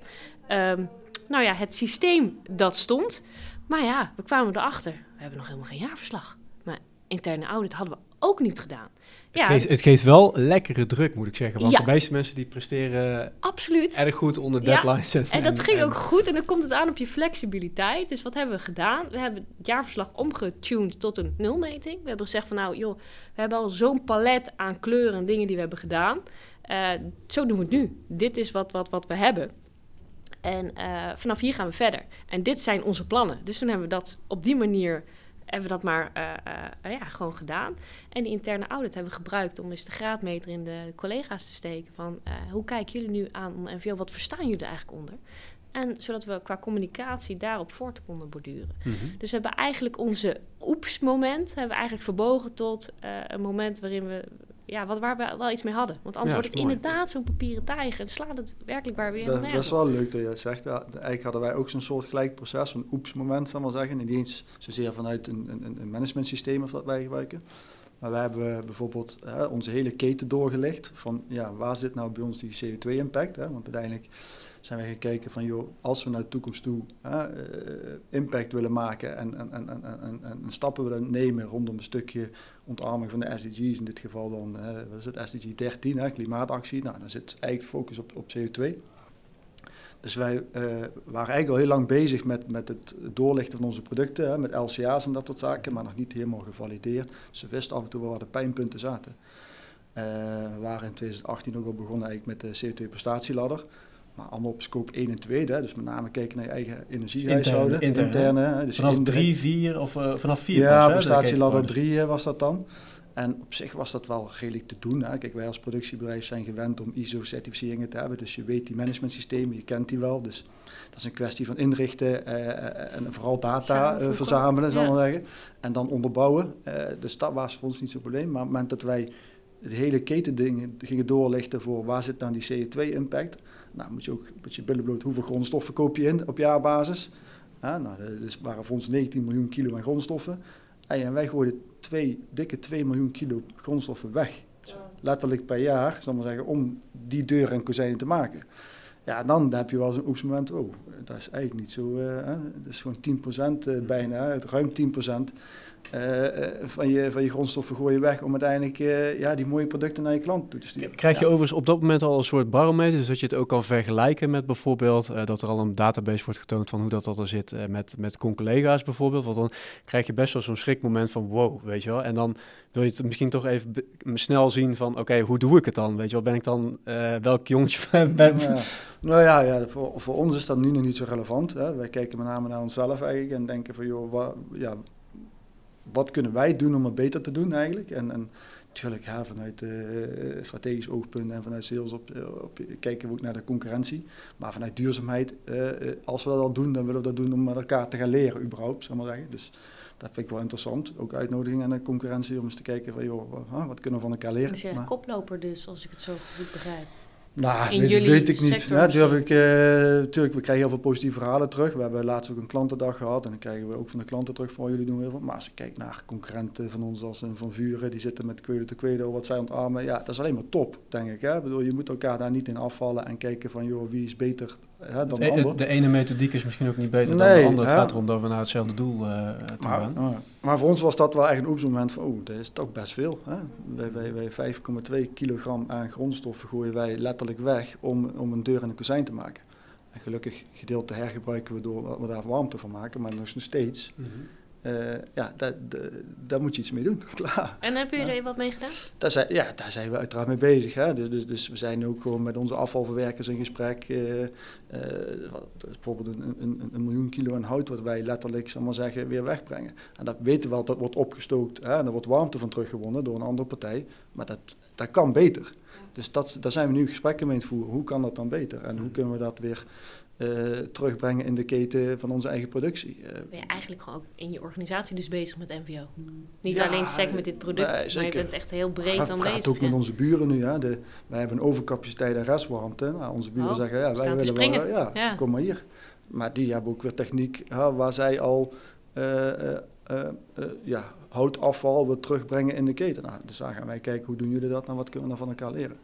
Ehm, nou ja, het systeem dat stond. Maar ja, we kwamen erachter, we hebben nog helemaal geen jaarverslag. Maar interne audit hadden we ook niet gedaan. Het, Ja, geeft, het geeft wel lekkere druk, moet ik zeggen. Want Ja. de meeste mensen die presteren absoluut. erg goed onder Ja, deadlines. En dat ging ook goed en dan komt het aan op je flexibiliteit. Dus wat hebben we gedaan? We hebben het jaarverslag omgetuned tot een nulmeting. We hebben gezegd van nou joh, we hebben al zo'n palet aan kleuren en dingen die we hebben gedaan. Eh, zo doen we het nu. Dit is wat, wat, wat we hebben. En eh, vanaf hier gaan we verder. En dit zijn onze plannen. Dus toen hebben we dat op die manier hebben we dat maar eh, eh, ja, gewoon gedaan. En die interne audit hebben we gebruikt om eens de graadmeter in de collega's te steken. Van eh, hoe kijken jullie nu aan NVO? Wat verstaan jullie er eigenlijk onder? En zodat we qua communicatie daarop voort konden borduren. Mhm. Dus we hebben eigenlijk onze oeps-moment hebben we eigenlijk verbogen tot een moment waarin we ja, wat, waar we wel iets mee hadden. Want anders Ja, wordt het mooi. inderdaad zo'n papieren tijger. En slaat het werkelijk waar weer Dat, dat is wel leuk dat je dat zegt. Ja, eigenlijk hadden wij ook zo'n soort gelijk proces, een oeps-moment, zal ik maar zeggen. Niet eens zozeer vanuit een, een, een managementsysteem of dat wij gebruiken. Maar wij hebben bijvoorbeeld hè, onze hele keten doorgelicht van ja, waar zit nou bij ons die CO2-impact. Want uiteindelijk zijn we gekeken van, joh, als we naar de toekomst toe uh, impact willen maken en, en, en, en, en, en, stappen willen nemen rondom een stukje ontarming van de SDG's, in dit geval dan, wat is het, SDG 13, hè, klimaatactie, nou, dan zit eigenlijk focus op, op CO2. Dus wij uh, waren eigenlijk al heel lang bezig met, met het doorlichten van onze producten, hè, met LCA's en dat soort zaken, maar nog niet helemaal gevalideerd. Dus we wisten af en toe wel waar de pijnpunten zaten. Uh, we waren in 2018 ook al begonnen eigenlijk met de CO2-prestatieladder. Maar allemaal op scope 1 en 2, hè, dus met name kijken naar je eigen energiehuishouden. Interne, interne, interne dus vanaf 3, 4 of uh, vanaf 4 Ja, prestatieladder 3 was dat dan. En op zich was dat wel redelijk te doen. Hè. Kijk, wij als productiebedrijf zijn gewend om ISO-certificeringen te hebben. Dus je weet die managementsystemen, je kent die wel. Dus dat is een kwestie van inrichten uh, en vooral data verzamelen, zal ik ja. maar zeggen. En dan onderbouwen. Uh, dus dat was voor ons niet zo'n probleem. Maar op het moment dat wij de hele ketendingen gingen doorlichten voor waar zit nou die CO2-impact... Nou, moet je ook met je billen bloot hoeveel grondstoffen koop je in op jaarbasis. Ja, nou, dat waren voor ons 19 miljoen kilo aan grondstoffen. En wij gooiden twee, dikke 2 miljoen kilo grondstoffen weg. Letterlijk per jaar, zal maar zeggen, om die deuren en kozijnen te maken. Ja, dan heb je wel zo'n oepsmoment, oh, dat is eigenlijk niet zo, uh, hè? dat is gewoon 10% uh, bijna, ruim 10% uh, van, je, van je grondstoffen gooi je weg om uiteindelijk ja, die mooie producten naar je klant toe te sturen. Krijg je ja. overigens op dat moment al een soort barometer, dus dat je het ook kan vergelijken met bijvoorbeeld uh, dat er al een database wordt getoond van hoe dat, dat er zit met, met collega's bijvoorbeeld. Want dan krijg je best wel zo'n schrikmoment van wow, weet je wel. En dan wil je het misschien toch even snel zien van oké, okay, hoe doe ik het dan? Weet je wel, ben ik dan welk jongetje *laughs* ben? Ja. Nou ja, ja voor, voor ons is dat nu nog niet zo relevant. Hè. Wij kijken met name naar onszelf eigenlijk en denken van joh, wat, ja, wat kunnen wij doen om het beter te doen eigenlijk? En, en natuurlijk ja, vanuit uh, strategisch oogpunt en vanuit sales op, op, kijken we ook naar de concurrentie. Maar vanuit duurzaamheid, uh, als we dat al doen, dan willen we dat doen om met elkaar te gaan leren überhaupt, zal maar zeggen. Dus dat vind ik wel interessant. Ook uitnodiging aan de concurrentie om eens te kijken van joh, wat kunnen we van elkaar leren. Dus je koploper dus, als ik het zo goed begrijp. Nou, in weet, ik niet. Ja, natuurlijk, uh, natuurlijk, we krijgen heel veel positieve verhalen terug. We hebben laatst ook een klantendag gehad en dan krijgen we ook van de klanten terug van jullie doen heel veel. Maar als je kijkt naar concurrenten van ons als een Van Vuren, die zitten met kwedo te kwedo, wat zij ontarmen. Ja, dat is alleen maar top, denk ik. Hè? Ik bedoel, je moet elkaar daar niet in afvallen en kijken van, joh, wie is beter dan de ander. De ene methodiek is misschien ook niet beter nee, dan de andere. Het gaat erom dat we naar hetzelfde doel uh, toe maar, gaan. Maar, maar, voor ons was dat wel echt een oefenmoment van, oh, dat is toch best veel. Hè? Wij, wij, wij 5,2 kilogram aan grondstoffen gooien wij letterlijk weg om, om een deur en een kozijn te maken. En gelukkig gedeelte hergebruiken we door we daar warmte van maken, maar nog steeds... Mm -hmm. Uh, ja, daar, daar moet je iets mee doen. *laughs* Klaar. En hebben jullie ja. er wat mee gedaan? Daar zijn, ja, daar zijn we uiteraard mee bezig. Hè. Dus, dus, dus we zijn ook gewoon met onze afvalverwerkers in gesprek. Uh, uh, bijvoorbeeld een, een, een, miljoen kilo aan hout wat wij letterlijk, zal maar zeggen, weer wegbrengen. En dat weten we al, dat wordt opgestookt. Hè, en er wordt warmte van teruggewonnen door een andere partij. Maar dat, dat kan beter. Dus dat, daar zijn we nu gesprekken mee aan het voeren. Hoe kan dat dan beter? En hoe kunnen we dat weer uh, terugbrengen in de keten van onze eigen productie. Uh, ben je eigenlijk gewoon ook in je organisatie dus bezig met MVO? Niet ja, alleen sec met dit product, nee, maar je bent echt heel breed aan bezig. Het ook met onze buren nu. Hè. De, wij hebben een overcapaciteit en restwarmte. Nou, onze buren oh, zeggen, ja, wij willen wel, ja, ja, kom maar hier. Maar die hebben ook weer techniek hè, waar zij al uh, ja, houtafval weer terugbrengen in de keten. Nou, dus daar gaan wij kijken, hoe doen jullie dat en nou, wat kunnen we dan van elkaar leren?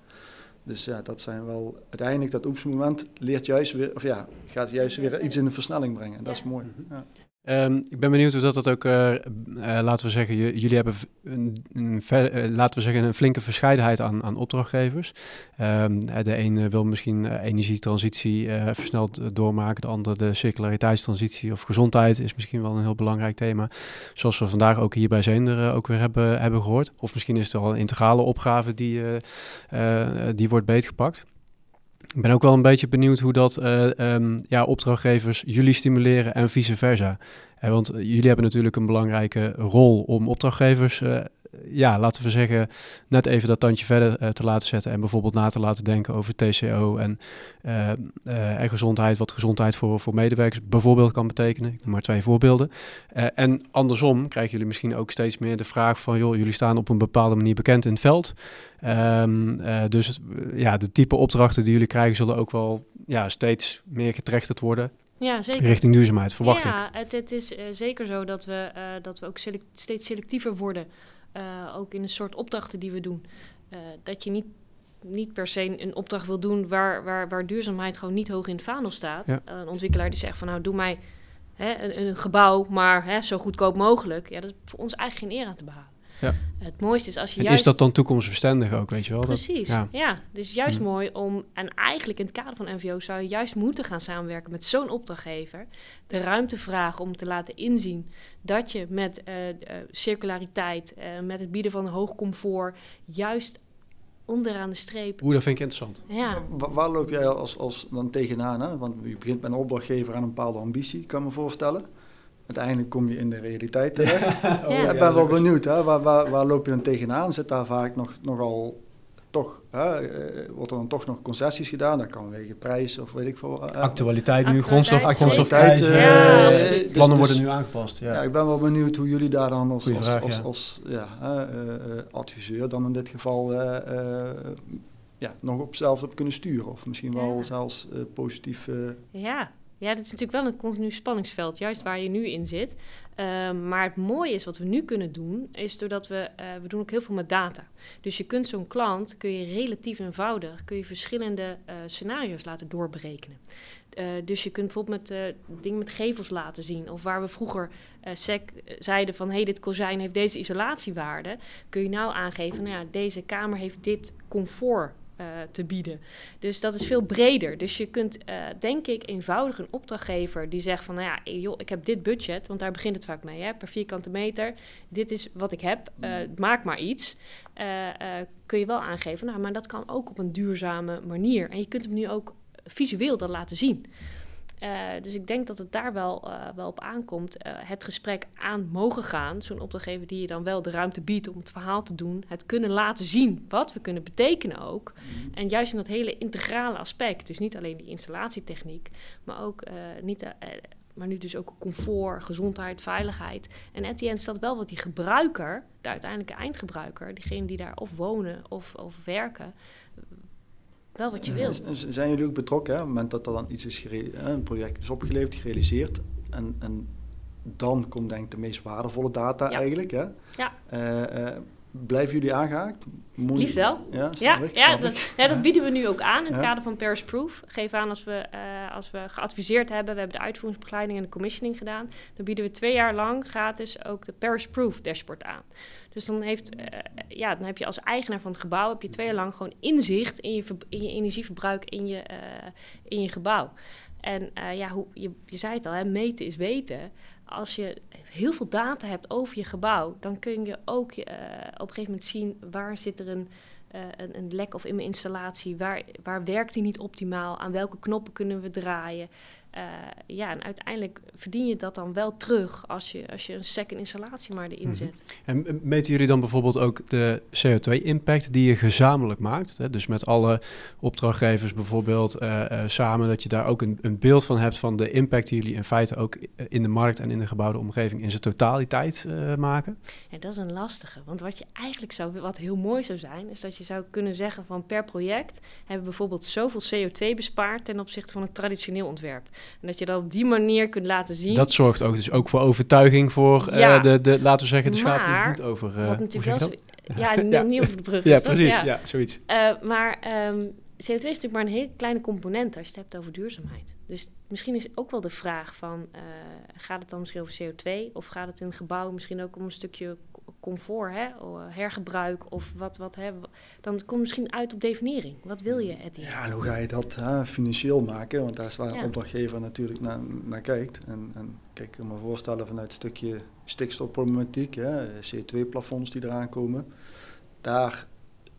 Dus ja, dat zijn wel uiteindelijk dat oefenmoment leert juist weer, of ja, gaat juist weer iets in de versnelling brengen. Dat is mooi. Ja. Um, ik ben benieuwd hoe dat, dat ook, uh, laten we zeggen, jullie hebben een, een uh, laten we zeggen, een flinke verscheidenheid aan, aan opdrachtgevers. Um, de een wil misschien energietransitie versneld doormaken, de ander de circulariteitstransitie of gezondheid is misschien wel een heel belangrijk thema. Zoals we vandaag ook hier bij Zender ook weer hebben, hebben gehoord. Of misschien is er al een integrale opgave die, die wordt beetgepakt. Ik ben ook wel een beetje benieuwd hoe dat uh, um, ja, opdrachtgevers jullie stimuleren en vice versa. Uh, want jullie hebben natuurlijk een belangrijke rol om opdrachtgevers ja, laten we zeggen, net even dat tandje verder uh, te laten zetten en bijvoorbeeld na te laten denken over TCO en, uh, uh, en gezondheid, wat gezondheid voor, voor medewerkers bijvoorbeeld kan betekenen. Ik noem maar twee voorbeelden. en andersom krijgen jullie misschien ook steeds meer de vraag van, joh, jullie staan op een bepaalde manier bekend in het veld. Um, dus ja, de type opdrachten die jullie krijgen zullen ook wel ja, steeds meer getrechterd worden ja, zeker. richting duurzaamheid, verwacht ja, ik. Ja, het, het, is uh, zeker zo dat we, uh, dat we ook select steeds selectiever worden. Uh, ook in een soort opdrachten die we doen. dat je niet niet per se een opdracht wil doen waar, waar, waar duurzaamheid gewoon niet hoog in het vaandel staat. een ontwikkelaar die zegt van nou doe mij hè, een, een, gebouw, maar hè, zo goedkoop mogelijk. Ja, dat is voor ons eigenlijk geen eer aan te behalen. Ja. Het mooiste is als je en juist... is dat dan toekomstbestendig ook, weet je wel? Precies, dat, ja. ja. Het is juist hm. mooi om... En eigenlijk in het kader van NVO zou je juist moeten gaan samenwerken met zo'n opdrachtgever. De ruimte vragen om te laten inzien dat je met uh, circulariteit, uh, met het bieden van hoog comfort... juist onderaan de streep. Hoe, dat vind ik interessant. Ja. Waar, waar loop jij als, als dan tegenaan? Hè? Want je begint met een opdrachtgever aan een bepaalde ambitie, kan me voorstellen. Uiteindelijk kom je in de realiteit terecht. *laughs* ja. Ik ben wel benieuwd, hè? Waar, waar, waar loop je dan tegenaan? Zit daar vaak nog, nogal toch, hè, uh, wordt er dan toch nog concessies gedaan? Dat kan wegen prijs of weet ik veel. Uh, Actualiteit nu, grondstof, grondstofprijs. Uh, ja, dus, plannen dus, worden nu aangepast. Ja. ja. ik ben wel benieuwd hoe jullie daar dan als, als, vraag, als, ja. als ja, adviseur dan in dit geval ja, nog op zelf op kunnen sturen. Of misschien wel zelfs positief... ja, ja, dat is natuurlijk wel een continu spanningsveld, juist waar je nu in zit. Uh, maar het mooie is wat we nu kunnen doen, is doordat we, uh, we doen ook heel veel met data. Dus je kunt zo'n klant, kun je relatief eenvoudig, kun je verschillende uh, scenario's laten doorberekenen. dus je kunt bijvoorbeeld met dingen met gevels laten zien. Of waar we vroeger sec, zeiden van, hé, hey, dit kozijn heeft deze isolatiewaarde. Kun je nou aangeven, nou ja, deze kamer heeft dit comfort uh, te bieden. Dus dat is veel breder. Dus je kunt, uh, denk ik, eenvoudig een opdrachtgever die zegt van, nou ja, joh, ik heb dit budget, want daar begint het vaak mee, hè, per vierkante meter. Dit is wat ik heb, uh, maak maar iets. kun je wel aangeven, nou, maar dat kan ook op een duurzame manier. En je kunt hem nu ook visueel dan laten zien. Uh, dus ik denk dat het daar wel, uh, wel op aankomt. Uh, het gesprek aan mogen gaan. Zo'n opdrachtgever die je dan wel de ruimte biedt om het verhaal te doen. Het kunnen laten zien wat we kunnen betekenen ook. Mm. En juist in dat hele integrale aspect. Dus niet alleen die installatietechniek, maar ook niet. maar nu dus ook comfort, gezondheid, veiligheid. En at the end is dat wel wat die gebruiker, de uiteindelijke eindgebruiker, diegene die daar of wonen of, of werken, wel wat je wil. Zijn jullie ook betrokken hè, op het moment dat er dan iets is een project is opgeleverd, gerealiseerd en, en dan komt denk ik de meest waardevolle data eigenlijk. Hè? Ja. Uh, uh, blijven jullie aangehaakt? Moet Liefst wel. Ja, ja, ik, ja, dat, ja, dat bieden we nu ook aan in het kader van Paris Proof. Geef aan als we, uh, als we geadviseerd hebben, we hebben de uitvoeringsbegeleiding en de commissioning gedaan, dan bieden we twee jaar lang gratis ook de Paris Proof dashboard aan. Dus dan, heeft, uh, ja, dan heb je als eigenaar van het gebouw heb je twee jaar lang gewoon inzicht in je, in je energieverbruik in je, uh, in je gebouw. En ja, hoe, je, je zei het al, hè, meten is weten als je heel veel data hebt over je gebouw, dan kun je ook uh, op een gegeven moment zien waar zit er een, uh, een, een, lek of in mijn installatie, waar, waar werkt die niet optimaal, aan welke knoppen kunnen we draaien. Uh, ja, en uiteindelijk verdien je dat dan wel terug als je, als je een second installatie maar erin mhm. zet. En meten jullie dan bijvoorbeeld ook de CO2-impact die je gezamenlijk maakt? Hè? Dus met alle opdrachtgevers bijvoorbeeld uh, uh, samen, dat je daar ook een, een, beeld van hebt van de impact die jullie in feite ook in de markt en in de gebouwde omgeving in zijn totaliteit maken? Ja, dat is een lastige. Want wat je eigenlijk zou, wat heel mooi zou zijn, is dat je zou kunnen zeggen van per project hebben we bijvoorbeeld zoveel CO2 bespaard ten opzichte van een traditioneel ontwerp. En dat je dat op die manier kunt laten zien. Dat zorgt ook dus ook voor overtuiging voor eh, ja. uh, de, de, laten we zeggen, de schaap niet over... Uh, wat natuurlijk wel zo, ja, *laughs* ja, niet over de brug Ja, precies. Ja. ja, zoiets. Uh, maar um, CO2 is natuurlijk maar een hele kleine component als je het hebt over duurzaamheid. Dus misschien is ook wel de vraag van, uh, gaat het dan misschien over CO2 of gaat het in een gebouw misschien ook om een stukje comfort, hè, hergebruik of wat, wat hè, dan komt misschien uit op definiering. Wat wil je, Eddie? Ja, en hoe ga je dat hè, financieel maken? Want daar is waar ja. opdrachtgever natuurlijk naar, naar kijkt. En, en kijk, ik kan me voorstellen vanuit het stukje stikstofproblematiek, CO2-plafonds die eraan komen. Daar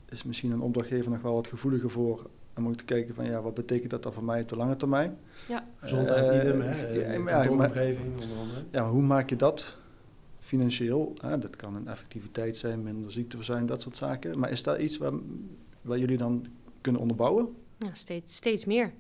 is misschien een opdrachtgever nog wel wat gevoeliger voor om ook te kijken van ja, wat betekent dat dan voor mij op de lange termijn? Ja. Gezondheid, uh, idem, hè? Ja, maar, ja, maar, onder andere. Ja, hoe maak je dat financieel. Hè, dat kan een effectiviteit zijn, minder ziekteverzuim, dat soort zaken. Maar is dat iets waar, jullie dan kunnen onderbouwen? Ja, steeds, steeds meer.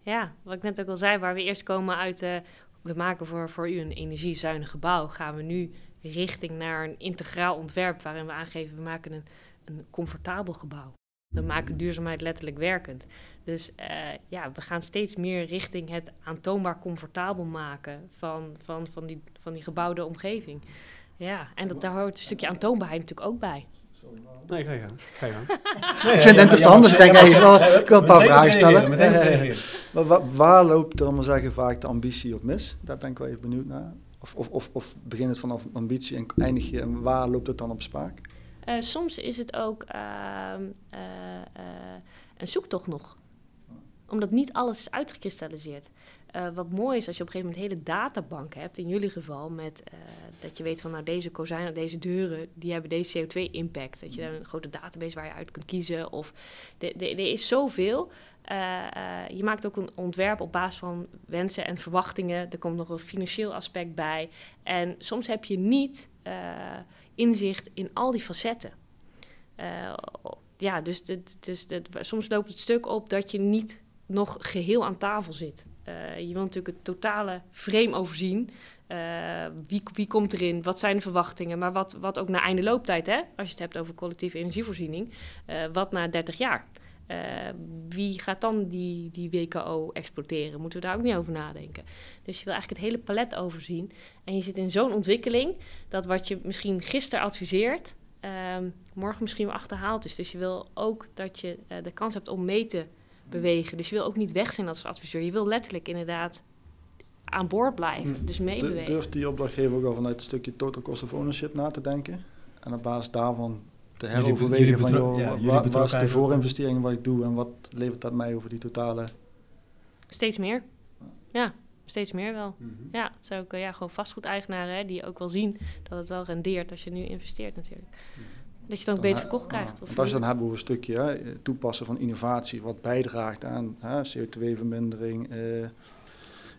Ja, wat ik net ook al zei, waar we eerst komen uit... Uh, we maken voor, voor u een energiezuinig gebouw. Gaan we nu richting naar een integraal ontwerp... waarin we aangeven, we maken een, een comfortabel gebouw. We maken duurzaamheid letterlijk werkend. Dus uh, ja, we gaan steeds meer richting het aantoonbaar comfortabel maken van, van, van, die, van die gebouwde omgeving. Ja, en dat, daar hoort een stukje aantoonbaarheid natuurlijk ook bij. Nee, ga je gang. Ga je gang. *laughs* ik vind het interessant, dus ik denk wel, ik wil een paar vragen stellen. Maar wa- waar loopt er, maar zeggen, vaak de ambitie op mis? Daar ben ik wel even benieuwd naar. Of, of, of, of begint het vanaf ambitie en eindig je, en waar loopt het dan op spaak? Eh, soms is het ook ehm, eh, eh, een zoektocht nog. Omdat niet alles is uitgekristalliseerd. Wat mooi is als je op een gegeven moment hele databank hebt, in jullie geval, met dat je weet van nou deze kozijnen, deze deuren, die hebben deze CO2-impact. Dat je daar een grote database waar je uit kunt kiezen. Of er is zoveel. Je maakt ook een ontwerp op basis van wensen en verwachtingen. Er komt nog een financieel aspect bij. En soms heb je niet inzicht in al die facetten. Eh, ja, dus, dus soms loopt het stuk op dat je niet nog geheel aan tafel zit. Eh, je wil natuurlijk het totale frame overzien. Eh, wie, wie komt erin? Wat zijn de verwachtingen? Maar wat, wat ook na einde looptijd, hè? als je het hebt over collectieve energievoorziening, wat na 30 jaar? Eh, wie gaat dan die, die WKO exploiteren? Moeten we daar ook niet over nadenken? Dus je wil eigenlijk het hele palet overzien. En je zit in zo'n ontwikkeling dat wat je misschien gisteren adviseert, ehm, morgen misschien wel achterhaald is. Dus je wil ook dat je eh, de kans hebt om mee te bewegen. Dus je wil ook niet weg zijn als adviseur. Je wil letterlijk inderdaad aan boord blijven. Mm. Dus Du- meebewegen. Durft die opdrachtgever ook al vanuit het stukje total cost of ownership na te denken? En op basis daarvan te Jullie heroverwegen van, jullie joh, betro- ja, wa- jullie waar, waar is de betrokkenheid ook. voorinvestering wat ik doe en wat levert dat mij over die totale... Steeds meer. Ja, steeds meer wel. Ja, het zijn ook eh, ja, gewoon vastgoedeigenaren hè, die ook wel zien dat het wel rendeert als je nu investeert natuurlijk. Dat je dan ook beter verkocht krijgt. Of als je het dan hebt over een stukje hè, toepassen van innovatie, wat bijdraagt aan hè, CO2-vermindering, eh,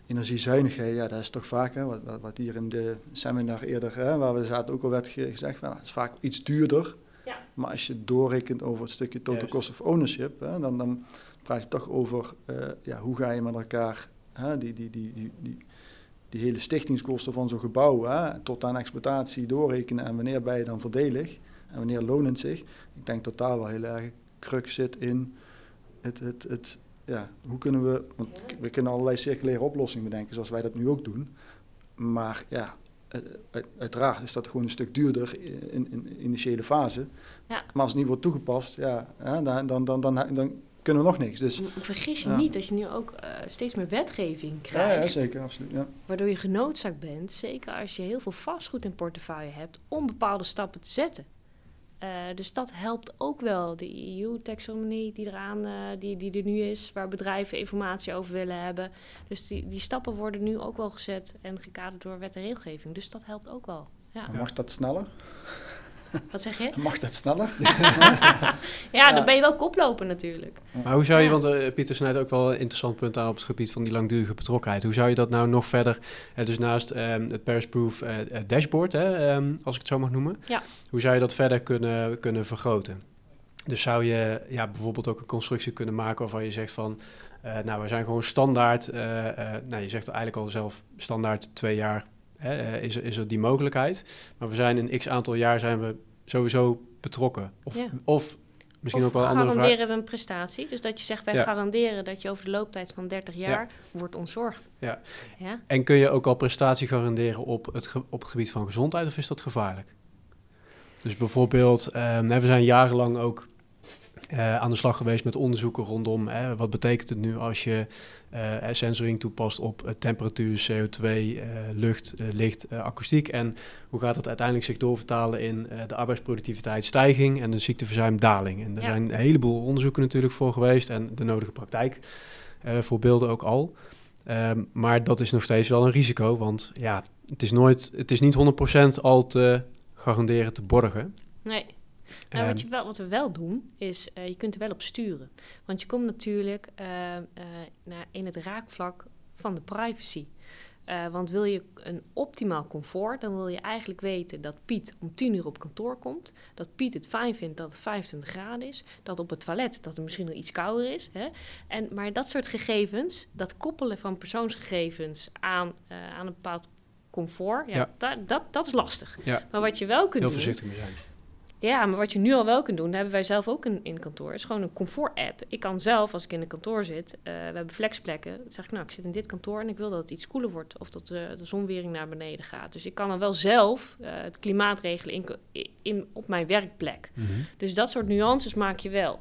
energiezuinigheid, ja, dat is toch vaak, hè, wat, wat, wat hier in de seminar eerder, hè, waar we zaten, ook al werd ge- gezegd, van, het is vaak iets duurder. Ja. Maar als je doorrekent over het stukje total Juist. cost of ownership, hè, dan, dan praat je toch over eh, ja, hoe ga je met elkaar hè, die, die, die, die, die, die hele stichtingskosten van zo'n gebouw hè, tot aan exploitatie doorrekenen en wanneer ben je dan voordelig en wanneer loont het zich. Ik denk dat daar wel heel erg crux zit in het, het, het ja, hoe kunnen we, want we kunnen allerlei circulaire oplossingen bedenken zoals wij dat nu ook doen. Maar ja, uiteraard is dat gewoon een stuk duurder in, in, initiële fase. Ja. Maar als het niet wordt toegepast, ja, dan, dan, dan, dan, dan kunnen we nog niks. Dus, Vergis je Ja. niet dat je nu ook eh, steeds meer wetgeving krijgt. ja, zeker, absoluut. Ja. Waardoor je genoodzaakt bent, zeker als je heel veel vastgoed in portefeuille hebt, om bepaalde stappen te zetten. Eh, dus dat helpt ook wel. De EU-taxonomie die, eraan, eh, die, die er nu is, waar bedrijven informatie over willen hebben. Dus die, die stappen worden nu ook wel gezet en gekaderd door wet en regelgeving. Dus dat helpt ook wel. Ja. Mag dat sneller? Wat zeg je? Mag dat sneller? *laughs* Ja, dan ben je wel koploper natuurlijk. Maar hoe zou je, Ja. want eh, Pieter snijdt ook wel een interessant punt aan op het gebied van die langdurige betrokkenheid. Hoe zou je dat nou nog verder, eh, dus naast ehm, het Paris-proof eh, dashboard, hè, ehm, als ik het zo mag noemen, Ja. hoe zou je dat verder kunnen, kunnen vergroten? Dus zou je ja, bijvoorbeeld ook een constructie kunnen maken waarvan je zegt van, eh, nou we zijn gewoon standaard, eh, eh, nou je zegt eigenlijk al zelf standaard twee jaar hè, eh, is, er- is er die mogelijkheid. Maar we zijn in x aantal jaar zijn we sowieso betrokken. Of, Ja. of misschien of ook wel andere vraag. garanderen we een prestatie. Dus dat je zegt, wij Ja. garanderen dat je over de looptijd van 30 jaar wordt ontzorgd. Ja. ja? En kun je ook al prestatie garanderen op het, op het gebied van gezondheid of is dat gevaarlijk? Dus bijvoorbeeld, ehm, we zijn jarenlang ook eh, aan de slag geweest met onderzoeken rondom hè, wat betekent het nu als je eh, sensoring toepast op temperatuur, CO2, eh, lucht, licht, akoestiek. En hoe gaat dat uiteindelijk zich doorvertalen in de arbeidsproductiviteit stijging en de ziekteverzuim daling. En er Ja. zijn een heleboel onderzoeken natuurlijk voor geweest en de nodige praktijk voorbeelden ook al. Ehm, maar dat is nog steeds wel een risico, want ja, het is, nooit, het is niet 100% al te garanderen te borgen. Nee. Nou, wat, Ehm, je wel, wat we wel doen, is eh, je kunt er wel op sturen. Want je komt natuurlijk eh, eh, naar, in het raakvlak van de privacy. Want wil je een optimaal comfort, dan wil je eigenlijk weten dat Piet om 10 uur op kantoor komt. Dat Piet het fijn vindt dat het 25 graden is. Dat op het toilet dat het misschien nog iets kouder is. Hè? En, maar dat soort gegevens, dat koppelen van persoonsgegevens aan, aan een bepaald comfort, ja, Ja. da- dat, dat is lastig. Ja. Maar wat je wel kunt heel doen, voorzichtig mee zijn. Ja, maar wat je nu al wel kunt doen, dat hebben wij zelf ook in, in kantoor, is gewoon een comfort-app. Ik kan zelf, als ik in een kantoor zit, uh, we hebben flexplekken, dan zeg ik, nou, ik zit in dit kantoor en ik wil dat het iets koeler wordt of dat uh, de zonwering naar beneden gaat. Dus ik kan dan wel zelf uh, het klimaat regelen in, in, op mijn werkplek. Mm -hmm. Dus dat soort nuances maak je wel.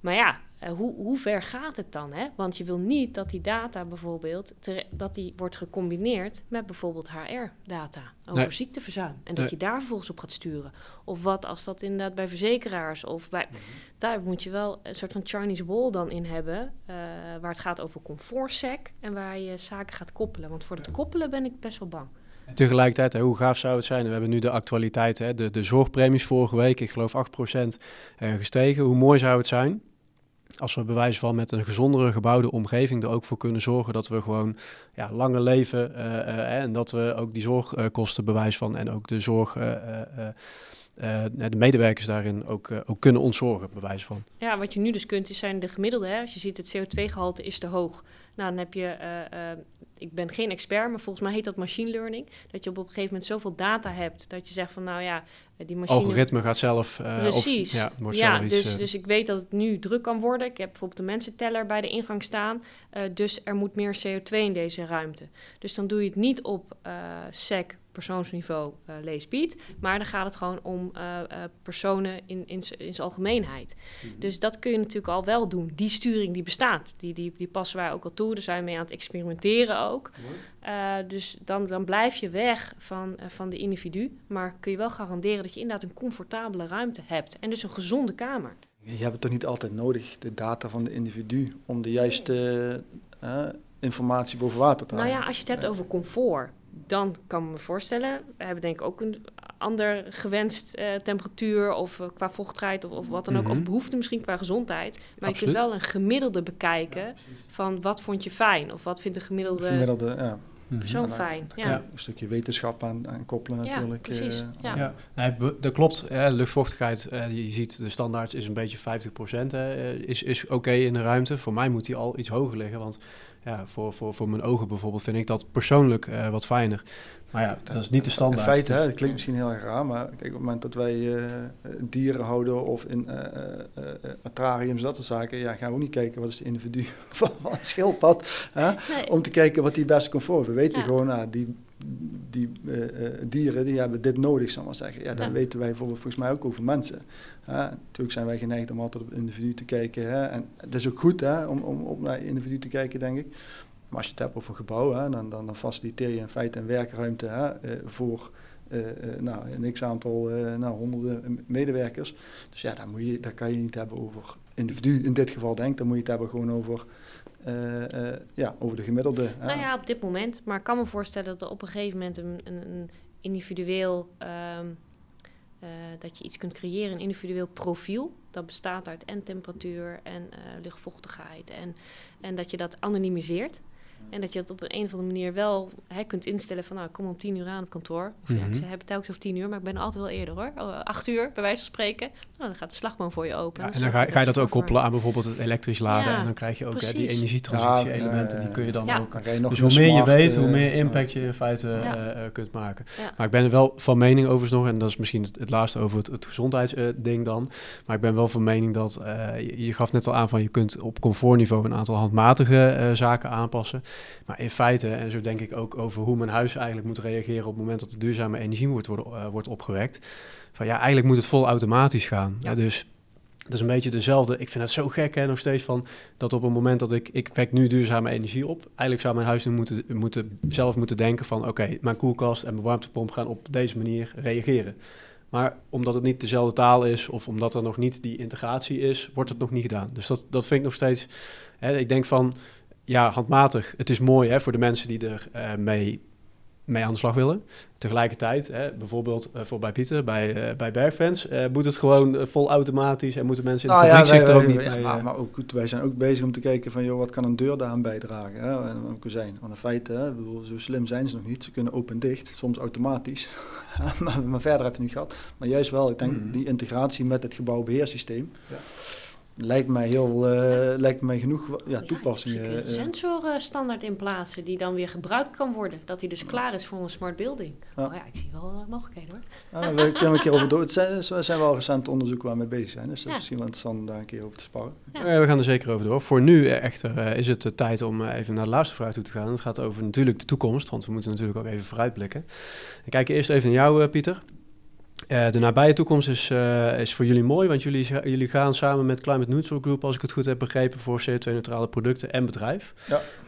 Maar ja, uh, hoe, hoe ver gaat het dan? Hè? Want je wil niet dat die data bijvoorbeeld te, dat die wordt gecombineerd met bijvoorbeeld HR-data over nee. ziekteverzuim. En dat nee. je daar vervolgens op gaat sturen. Of wat als dat inderdaad bij verzekeraars of bij. Mm -hmm. Daar moet je wel een soort van Chinese wall dan in hebben. Uh, waar het gaat over comfortsec en waar je zaken gaat koppelen. Want voor het koppelen ben ik best wel bang. Tegelijkertijd, hè, hoe gaaf zou het zijn? We hebben nu de actualiteit, hè, de, de zorgpremies vorige week, ik geloof 8% uh, gestegen. Hoe mooi zou het zijn als we bewijs van met een gezondere gebouwde omgeving er ook voor kunnen zorgen dat we gewoon ja, langer leven uh, uh, en dat we ook die zorgkosten bewijs van en ook de zorg. Uh, de medewerkers daarin ook, ook kunnen ontzorgen, bewijs van. Ja, wat je nu dus kunt, is zijn de gemiddelde. Hè? Als je ziet het CO2-gehalte is te hoog. Nou, dan heb je, uh, ik ben geen expert, maar volgens mij heet dat machine learning. Dat je op een gegeven moment zoveel data hebt dat je zegt van, nou ja, die machine... Algoritme gaat zelf... Uh, Precies. Of, ja, wordt ja zelf dus, iets, dus ik weet dat het nu druk kan worden. Ik heb bijvoorbeeld de mensenteller bij de ingang staan. dus er moet meer CO2 in deze ruimte. Dus dan doe je het niet op SEC persoonsniveau uh, leesbied, maar dan gaat het gewoon om uh, uh, personen in, in, in zijn algemeenheid. Mm -hmm. Dus dat kun je natuurlijk al wel doen. Die sturing die bestaat, die, die, die passen wij ook al toe. Daar zijn we mee aan het experimenteren ook. dus dan, dan blijf je weg van, van de individu, maar kun je wel garanderen dat je inderdaad een comfortabele ruimte hebt en dus een gezonde kamer. Je hebt het toch niet altijd nodig, de data van de individu, om de juiste informatie boven water te houden. Nou ja, als je het hebt over comfort, dan kan ik me voorstellen, we hebben denk ik ook een ander gewenst uh, temperatuur of uh, qua vochtigheid of, of, wat dan ook, mm -hmm. of behoefte misschien qua gezondheid. Maar Absoluut. je kunt wel een gemiddelde bekijken ja, van wat vond je fijn of wat vindt een gemiddelde, gemiddelde ja. persoon mm -hmm. fijn. Ja. Een stukje wetenschap aan, aan koppelen natuurlijk. Ja, precies. Uh, ja. Ja. Nee, dat klopt. luchtvochtigheid, je ziet de standaard is een beetje 50% is, is oké okay in de ruimte. Voor mij moet die al iets hoger liggen, want ja, voor, voor, voor mijn ogen bijvoorbeeld vind ik dat persoonlijk uh, wat fijner. Maar ja, dat is niet de standaard. In feite, hè, dat klinkt misschien heel erg raar, maar kijk, op het moment dat wij uh, dieren houden of in uh, aquariums, dat soort zaken, ja, gaan we ook niet kijken wat is de individu *laughs* van een schildpad, hè, nee. om te kijken wat die beste comfort. We weten ja. gewoon, nou, die, die dieren die hebben dit nodig, zal maar zeggen. Ja, dat ja. weten wij volgens mij ook over mensen. Hè. Natuurlijk zijn wij geneigd om altijd op individu te kijken. Hè, en het is ook goed hè, om, om op naar individu te kijken, denk ik. Maar als je het hebt over gebouw, hè, dan, dan, dan, faciliteer je in feite een werkruimte hè, uh, voor uh, nou, een x-aantal, nou, honderden medewerkers. Dus ja, daar, moet je, daar kan je niet hebben over individu in dit geval denk dan moet je het hebben gewoon over, ja, over de gemiddelde. Nou ja, op dit moment. Maar ik kan me voorstellen dat er op een gegeven moment een, een, individueel... Um, dat je iets kunt creëren, een individueel profiel. Dat bestaat uit en temperatuur en luchtvochtigheid. En, en dat je dat anonimiseert. En dat je het op een, een of andere manier wel hè, kunt instellen van... nou, ik kom om tien uur aan op kantoor. Of mm -hmm. ja, ik heb het telkens over tien uur, maar ik ben altijd wel eerder hoor. Oh, acht uur, bij wijze van spreken. Nou, dan gaat de slagboom voor je open. Ja, en dan ga, ga je dat ook koppelen aan bijvoorbeeld het elektrisch laden. Ja, en dan krijg je ook hè, die energietransitie-elementen, die kun je dan ook... Je dus hoe meer je weet, hoe meer impact je in feite uh, uh, kunt maken. Maar ik ben er wel van mening overigens nog... en dat is misschien het, het laatste over het, het gezondheidsding dan... maar ik ben wel van mening dat... Je, je, gaf net al aan van je kunt op comfortniveau... een aantal handmatige zaken aanpassen... Maar in feite, en zo denk ik ook over hoe mijn huis eigenlijk moet reageren op het moment dat de duurzame energie wordt, worden, uh, wordt opgewekt. Van ja, eigenlijk moet het vol automatisch gaan. Ja. Dus dat is een beetje dezelfde. Ik vind het zo gek hè, nog steeds van dat op het moment dat ik, ik wek nu duurzame energie op. Eigenlijk zou mijn huis nu moeten, moeten, zelf moeten denken van oké, okay, mijn koelkast en mijn warmtepomp gaan op deze manier reageren. Maar omdat het niet dezelfde taal is of omdat er nog niet die integratie is, wordt het nog niet gedaan. Dus dat, dat vind ik nog steeds. Hè, ik denk van ja, handmatig. Het is mooi hè, voor de mensen die er uh, mee, mee aan de slag willen. Tegelijkertijd, hè, bijvoorbeeld uh, voor bij Pieter, bij, uh, bij Bergfans, moet het gewoon vol automatisch en moeten mensen in de nou, fabriek ja, zich er ook niet ja, mee... Maar, maar ook goed, wij zijn ook bezig om te kijken van, joh, wat kan een deur daaraan bijdragen? Hè, en een kozijn. Want in feite, hè, bedoel, zo slim zijn ze nog niet. Ze kunnen open en dicht, soms automatisch. *laughs* maar, maar, verder heb je niet gehad. Maar juist wel, ik denk, mm. die integratie met het gebouwbeheersysteem... Ja lijkt mij, heel, uh, lijkt mij genoeg ja, toepassingen. Ja, een sensor standaard in plaatsen die dan weer gebruikt kan worden. Dat hij dus klaar is voor een smart building. Ja. Oh ja, ik zie wel mogelijkheden hoor. Ja, we kunnen een keer over *laughs* door. Het zijn, zijn wel recente onderzoeken waar we mee bezig zijn. Dus dat is misschien wel interessant om daar een keer over te sparren. we gaan er zeker over door. Voor nu echter is het tijd om even naar de laatste vraag toe te gaan. Het gaat over natuurlijk de toekomst, want we moeten natuurlijk ook even vooruitblikken. We kijken eerst even naar jou, Pieter. Uh, de nabije toekomst is, uh, is voor jullie mooi, want jullie, jullie gaan samen met Climate Neutral Group, als ik het goed heb begrepen, voor CO2-neutrale producten en bedrijf.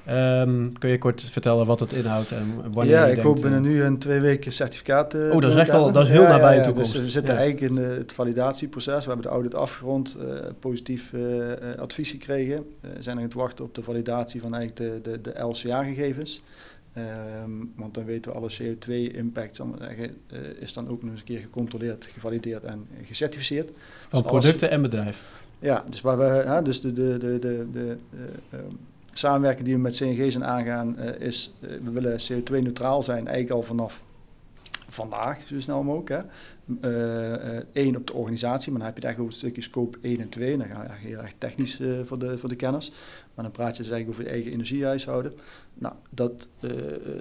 Ja. Um, kun je kort vertellen wat het inhoudt en wanneer Ja, ik hoop binnen nu een twee weken certificaat Oh, dat is echt al, dat is heel ja, nabije ja, toekomst. Dus we zitten eigenlijk in de, het validatieproces. We hebben de audit afgerond, positief advies gekregen. We zijn aan het wachten op de validatie van eigenlijk de, de, de LCA-gegevens. Um, want dan weten we alle CO2-impact, uh, is dan ook nog eens een keer gecontroleerd, gevalideerd en gecertificeerd. Van dus producten en bedrijf. Ja, dus, waar we, dus de, de, de, de, de uh, samenwerking die we met CNG zijn aangaan, uh, is we willen CO2-neutraal zijn eigenlijk al vanaf vandaag, zo snel mogelijk. Eén op de organisatie, maar dan heb je het eigenlijk over het stukje scope 1 en 2. En dan ga je heel erg technisch voor, de, voor de kenners. Maar dan praat je dus eigenlijk over je eigen energiehuishouden. Nou, dat, uh,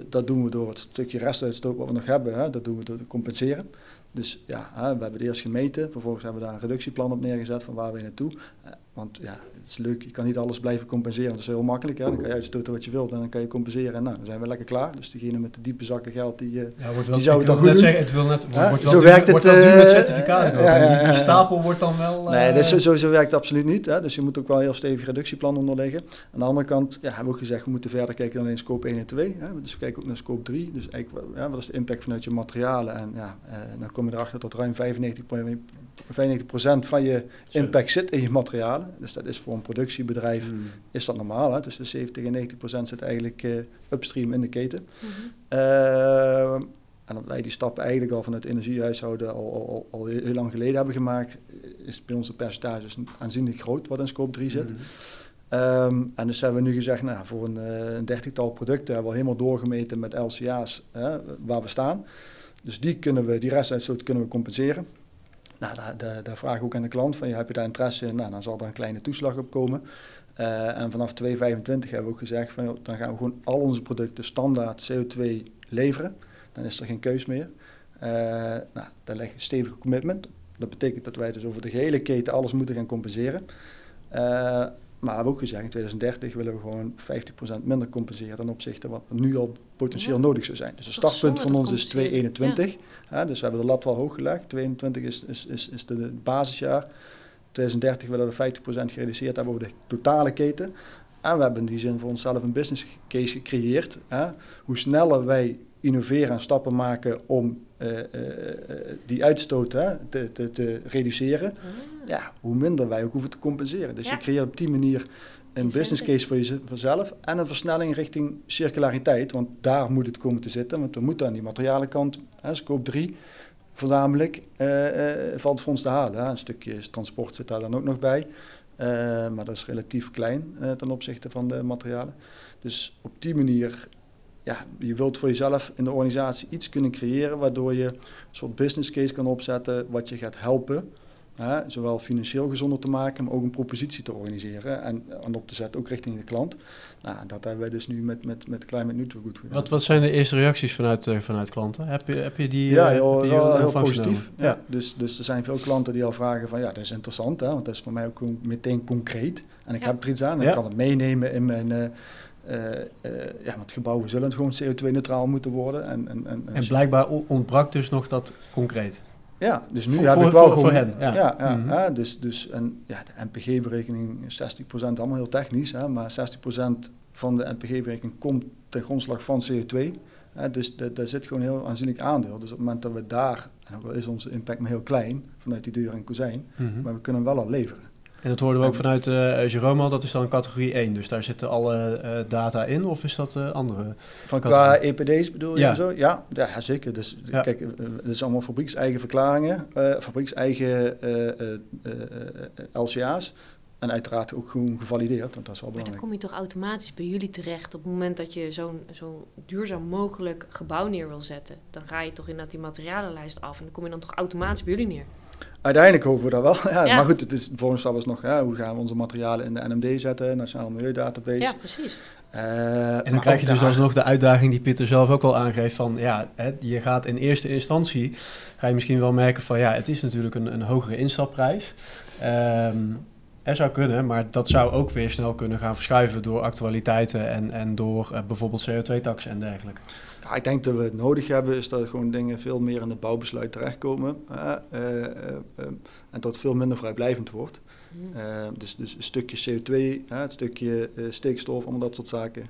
dat doen we door het stukje restuitstoot wat we nog hebben, hè, dat doen we door te compenseren. Dus ja, hè, we hebben het eerst gemeten, vervolgens hebben we daar een reductieplan op neergezet van waar we naartoe. Uh, want ja, het is leuk, je kan niet alles blijven compenseren, dat is heel makkelijk. Hè. Dan kan je uitstoten wat je wilt en dan kan je compenseren en nou, dan zijn we lekker klaar. Dus degene met de diepe zakken geld, die, uh, ja, wel, die zou het dan goed doen. Zeggen, het wil net, wordt, wel zo werkt het, wordt wel met certificaten. Ja, ja, die, die, stapel wordt dan wel... nee, dus zo, zo, werkt het absoluut niet. Hè. Dus je moet ook wel een heel stevig reductieplan onderleggen. Aan de andere kant ja, hebben we ook gezegd, we moeten verder kijken dan alleen scope 1 en 2. Hè. Dus we kijken ook naar scope 3. Dus eigenlijk, ja, wat is de impact vanuit je materialen? En ja, eh, dan kom je erachter dat ruim 95, 95% van je impact zit in je materialen. Dus dat is voor een productiebedrijf mm. is dat normaal. Hè? Dus de 70 en 90% zit eigenlijk uh, upstream in de keten. Mm -hmm. uh, en dat wij die stappen eigenlijk al vanuit het energiehuishouden al, al, al, heel lang geleden hebben gemaakt, is bij ons de percentage aanzienlijk groot wat in scope 3 zit. Mm -hmm. Um, en dus hebben we nu gezegd, nou, voor een, uh, een dertigtal producten hebben we al helemaal doorgemeten met LCA's waar we staan. Dus die, kunnen we, die restuitstoot kunnen we compenseren. Nou, daar, daar, daar vraag ik ook aan de klant van, heb je daar interesse in? Nou, dan zal er een kleine toeslag op komen. Uh, en vanaf 2,25 hebben we ook gezegd, van, dan gaan we gewoon al onze producten standaard CO2 leveren. Dan is er geen keus meer. nou, daar ligt een stevige commitment. Dat betekent dat wij dus over de gehele keten alles moeten gaan compenseren. Maar we hebben ook gezegd, in 2030 willen we gewoon 50% minder compenseren ten opzichte van wat nu al potentieel nodig zou zijn. Dus het startpunt van ons is 2021. Ja. dus we hebben de lat wel hoog gelegd. 2022 is, is, is, is de, basisjaar. 2030 willen we 50% gereduceerd hebben over de totale keten. En we hebben in die zin voor onszelf een business case gecreëerd. Hè. Hoe sneller wij innoveren en stappen maken om uh, uh, die uitstoot hè, te, te, te, reduceren, ah. ja, hoe minder wij ook hoeven te compenseren. Dus je creëert op die manier een business case voor jezelf en een versnelling richting circulariteit, want daar moet het komen te zitten, want we moeten aan die materialenkant, hè, scope 3, voornamelijk valt voor ons te halen. Hè. Een stukje transport zit daar dan ook nog bij, maar dat is relatief klein ten opzichte van de materialen. Dus op die manier ja, je wilt voor jezelf in de organisatie iets kunnen creëren waardoor je een soort business case kan opzetten wat je gaat helpen. Hè, zowel financieel gezonder te maken, maar ook een propositie te organiseren en, en op te zetten, ook richting de klant. Nou, dat hebben wij dus nu met, met, met Climate Neutral goed gedaan. Wat, wat zijn de eerste reacties vanuit, uh, vanuit klanten? Heb je, heb je die Ja, eh, heel, heel, heel positief. Ja. ja. dus, dus er zijn veel klanten die al vragen van, ja, dat is interessant, hè, want dat is voor mij ook meteen concreet. En ik ja. heb er iets aan en ik kan het meenemen in mijn... Uh, uh, uh, ja, want gebouwen zullen gewoon CO2-neutraal moeten worden. En, en, en, en blijkbaar ontbrak dus nog dat concreet. Ja, dus nu voor, heb voor, ik wel voor, gewoon... Voor hen, ja. ja, ja, mm -hmm. uh, dus, dus en, ja, de NPG-berekening 60% allemaal heel technisch, hè, maar 60% van de NPG-berekening komt ten grondslag van CO2. dus daar zit gewoon een heel aanzienlijk aandeel. Dus op het moment dat we daar, en ook al is onze impact maar heel klein vanuit die deur en kozijn, mm -hmm. maar we kunnen wel al leveren. En dat hoorden we ook vanuit uh, Jerome al, dat is dan categorie 1. Dus daar zitten alle uh, data in, of is dat uh, andere? Van qua EPD's bedoel je ja. zo? Ja, ja zeker. Dus ja. kijk, het is allemaal fabriekseigen verklaringen, fabriekseigen LCA's. En uiteraard ook gewoon gevalideerd, want dat is wel belangrijk. Maar dan kom je toch automatisch bij jullie terecht op het moment dat je zo'n zo duurzaam mogelijk gebouw neer wil zetten. Dan ga je toch inderdaad die materialenlijst af en dan kom je dan toch automatisch bij jullie neer. Uiteindelijk hopen we dat wel. *laughs* Ja, Ja. Maar goed, het is, de volgende stap is nog, ja, hoe gaan we onze materialen in de NMD zetten, Nationale Milieudatabase. Ja, precies. Eh, En dan krijg je dus alsnog de uitdaging die Pieter zelf ook al aangeeft van ja, hè, je gaat in eerste instantie, ga je misschien wel merken van ja, het is natuurlijk een, een hogere instapprijs. Ehm er zou kunnen, maar dat zou ook weer snel kunnen gaan verschuiven door actualiteiten en, en door eh, bijvoorbeeld CO2-taxen en dergelijke. Ja, ik denk dat we het nodig hebben, is dat gewoon dingen veel meer in het bouwbesluit terechtkomen. eh, eh, eh, en dat het veel minder vrijblijvend wordt. Eh, dus, dus een stukje CO2, hè, het stukje stikstof, allemaal dat soort zaken.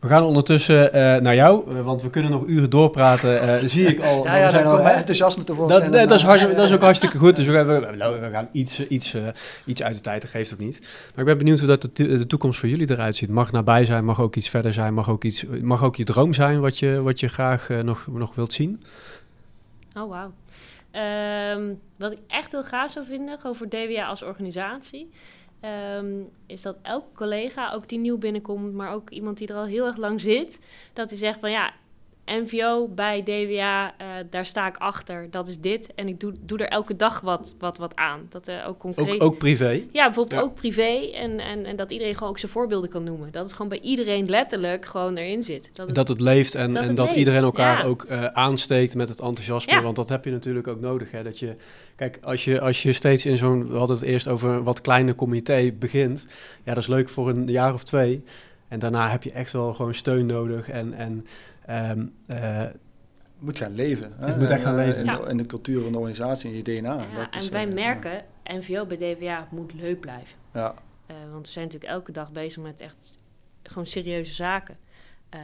We gaan ondertussen eh, naar jou, eh, want we kunnen nog uren doorpraten, eh, *laughs* zie ik al. Ja, we ja zijn daar al- komt mijn enthousiasme tevoorschijn. Dat, nee, dat, is hartstikke- dat is ook hartstikke goed. Dus we gaan, we, we gaan iets, iets, eh, iets uit de tijd, dat geeft ook niet. Maar ik ben benieuwd hoe dat de, to- de toekomst voor jullie eruit ziet. Mag nabij zijn, mag ook iets verder zijn, mag ook, iets, mag ook je droom zijn wat je, wat je graag nog, nog wilt zien. Oh, wauw. Ehm, wat ik echt heel gaaf zou vinden, gewoon voor DWA als organisatie, ehm, is dat elke collega, ook die nieuw binnenkomt, maar ook iemand die er al heel erg lang zit, dat hij zegt van ja, NVO bij DWA, eh, daar sta ik achter, dat is dit. En ik doe, doe er elke dag wat, wat, wat aan. Dat er ook concreet... Ook, ook privé. Ja, bijvoorbeeld Ja. ook privé en, en, en dat iedereen gewoon ook zijn voorbeelden kan noemen. Dat het gewoon bij iedereen letterlijk gewoon erin zit. Dat het, Dat het leeft en dat en dat leeft, iedereen elkaar ja. ook eh, aansteekt met het enthousiasme. Ja. Want dat heb je natuurlijk ook nodig. Hè? Dat je, kijk, als je, als je steeds in zo'n, we hadden het eerst over een wat kleiner comité begint. Ja, dat is leuk voor een jaar of twee. En daarna heb je echt wel gewoon steun nodig. En, en ehm, eh, Het moet gaan leven. hè. Het moet echt gaan leven. In, Ja. de, in de cultuur van de organisatie, in je DNA. Ja, dat is, en wij eh, merken, NVO bij DWA moet leuk blijven. Ja, Eh, want we zijn natuurlijk elke dag bezig met echt gewoon serieuze zaken. Eh,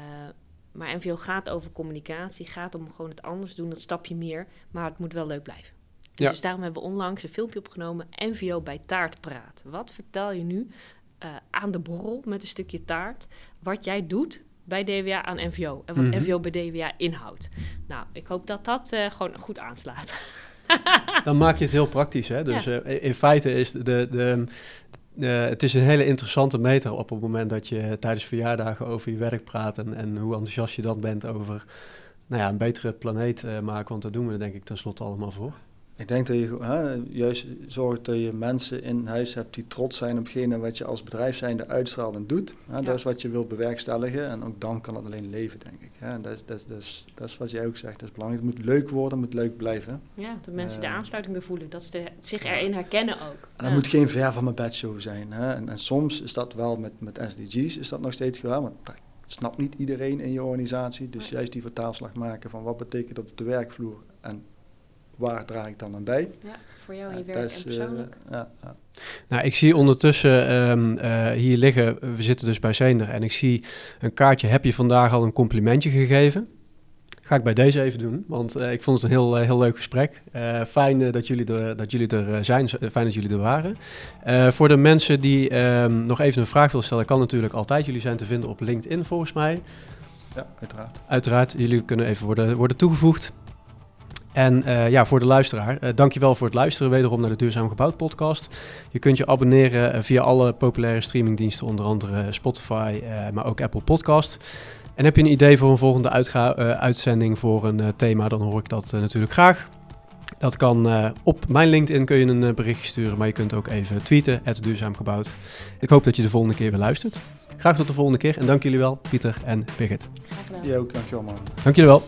maar NVO gaat over communicatie, gaat om gewoon het anders doen, dat stapje meer. Maar het moet wel leuk blijven. Ja. Dus daarom hebben we onlangs een filmpje opgenomen, NVO bij taartpraat. Wat vertel je nu eh, aan de borrel met een stukje taart, wat jij doet bij DWA aan NVO en wat Mhm. NVO bij DWA inhoudt. Nou, ik hoop dat dat eh, gewoon goed aanslaat. *laughs* dan maak je het heel praktisch. Hè? Dus Ja. eh, in feite is de, de, de, het is een hele interessante meter op het moment dat je tijdens verjaardagen over je werk praat en, en hoe enthousiast je dan bent over nou ja, een betere planeet eh, maken. Want daar doen we er denk ik tenslotte allemaal voor. Ik denk dat je hè, juist zorgt dat je mensen in huis hebt die trots zijn op hetgene wat je als bedrijf zijnde uitstraalt en doet. Hè, Ja. Dat is wat je wilt bewerkstelligen en ook dan kan het alleen leven, denk ik. Hè. En dat, is, dat, is, dat, is, dat is wat jij ook zegt, dat is belangrijk. Het moet leuk worden, het moet leuk blijven. Ja, dat mensen de Eh. aansluiting bij voelen, dat ze zich erin herkennen ook. En dat Ja. moet geen ver van mijn bedshow zijn. Hè. En, en soms is dat wel met, met SDG's, is dat nog steeds gedaan, want dat snapt niet iedereen in je organisatie. Dus juist die vertaalslag maken van wat betekent dat op de werkvloer en waar draag ik dan aan bij. Ja, voor jou en je Ja, werk dat is, en eh, persoonlijk. ja, ja. Nou, ik zie ondertussen ehm, eh, hier liggen, we zitten dus bij Zender en ik zie een kaartje. Heb je vandaag al een complimentje gegeven? Ga ik bij deze even doen, want eh, ik vond het een heel, heel leuk gesprek. Eh, fijn dat, jullie er, dat jullie er zijn, fijn dat jullie er waren. Eh, voor de mensen die ehm, nog even een vraag willen stellen, kan natuurlijk altijd. Jullie zijn te vinden op LinkedIn volgens mij. ja, uiteraard. Uiteraard, jullie kunnen even worden, worden toegevoegd. En eh, ja, voor de luisteraar, eh dankjewel voor het luisteren wederom naar de Duurzaam Gebouwd podcast. Je kunt je abonneren eh, via alle populaire streamingdiensten, onder andere Spotify, eh, maar ook Apple Podcast. En heb je een idee voor een volgende uitga- eh, uitzending voor een eh, thema, dan hoor ik dat natuurlijk graag. Dat kan eh, op mijn LinkedIn kun je een berichtje sturen, maar je kunt ook even tweeten, Duurzaam Gebouwd. Ik hoop dat je de volgende keer weer luistert. Graag tot de volgende keer en dank jullie wel, Pieter en Birgit. Graag gedaan. Jij ook, dankjewel man. Dank jullie wel.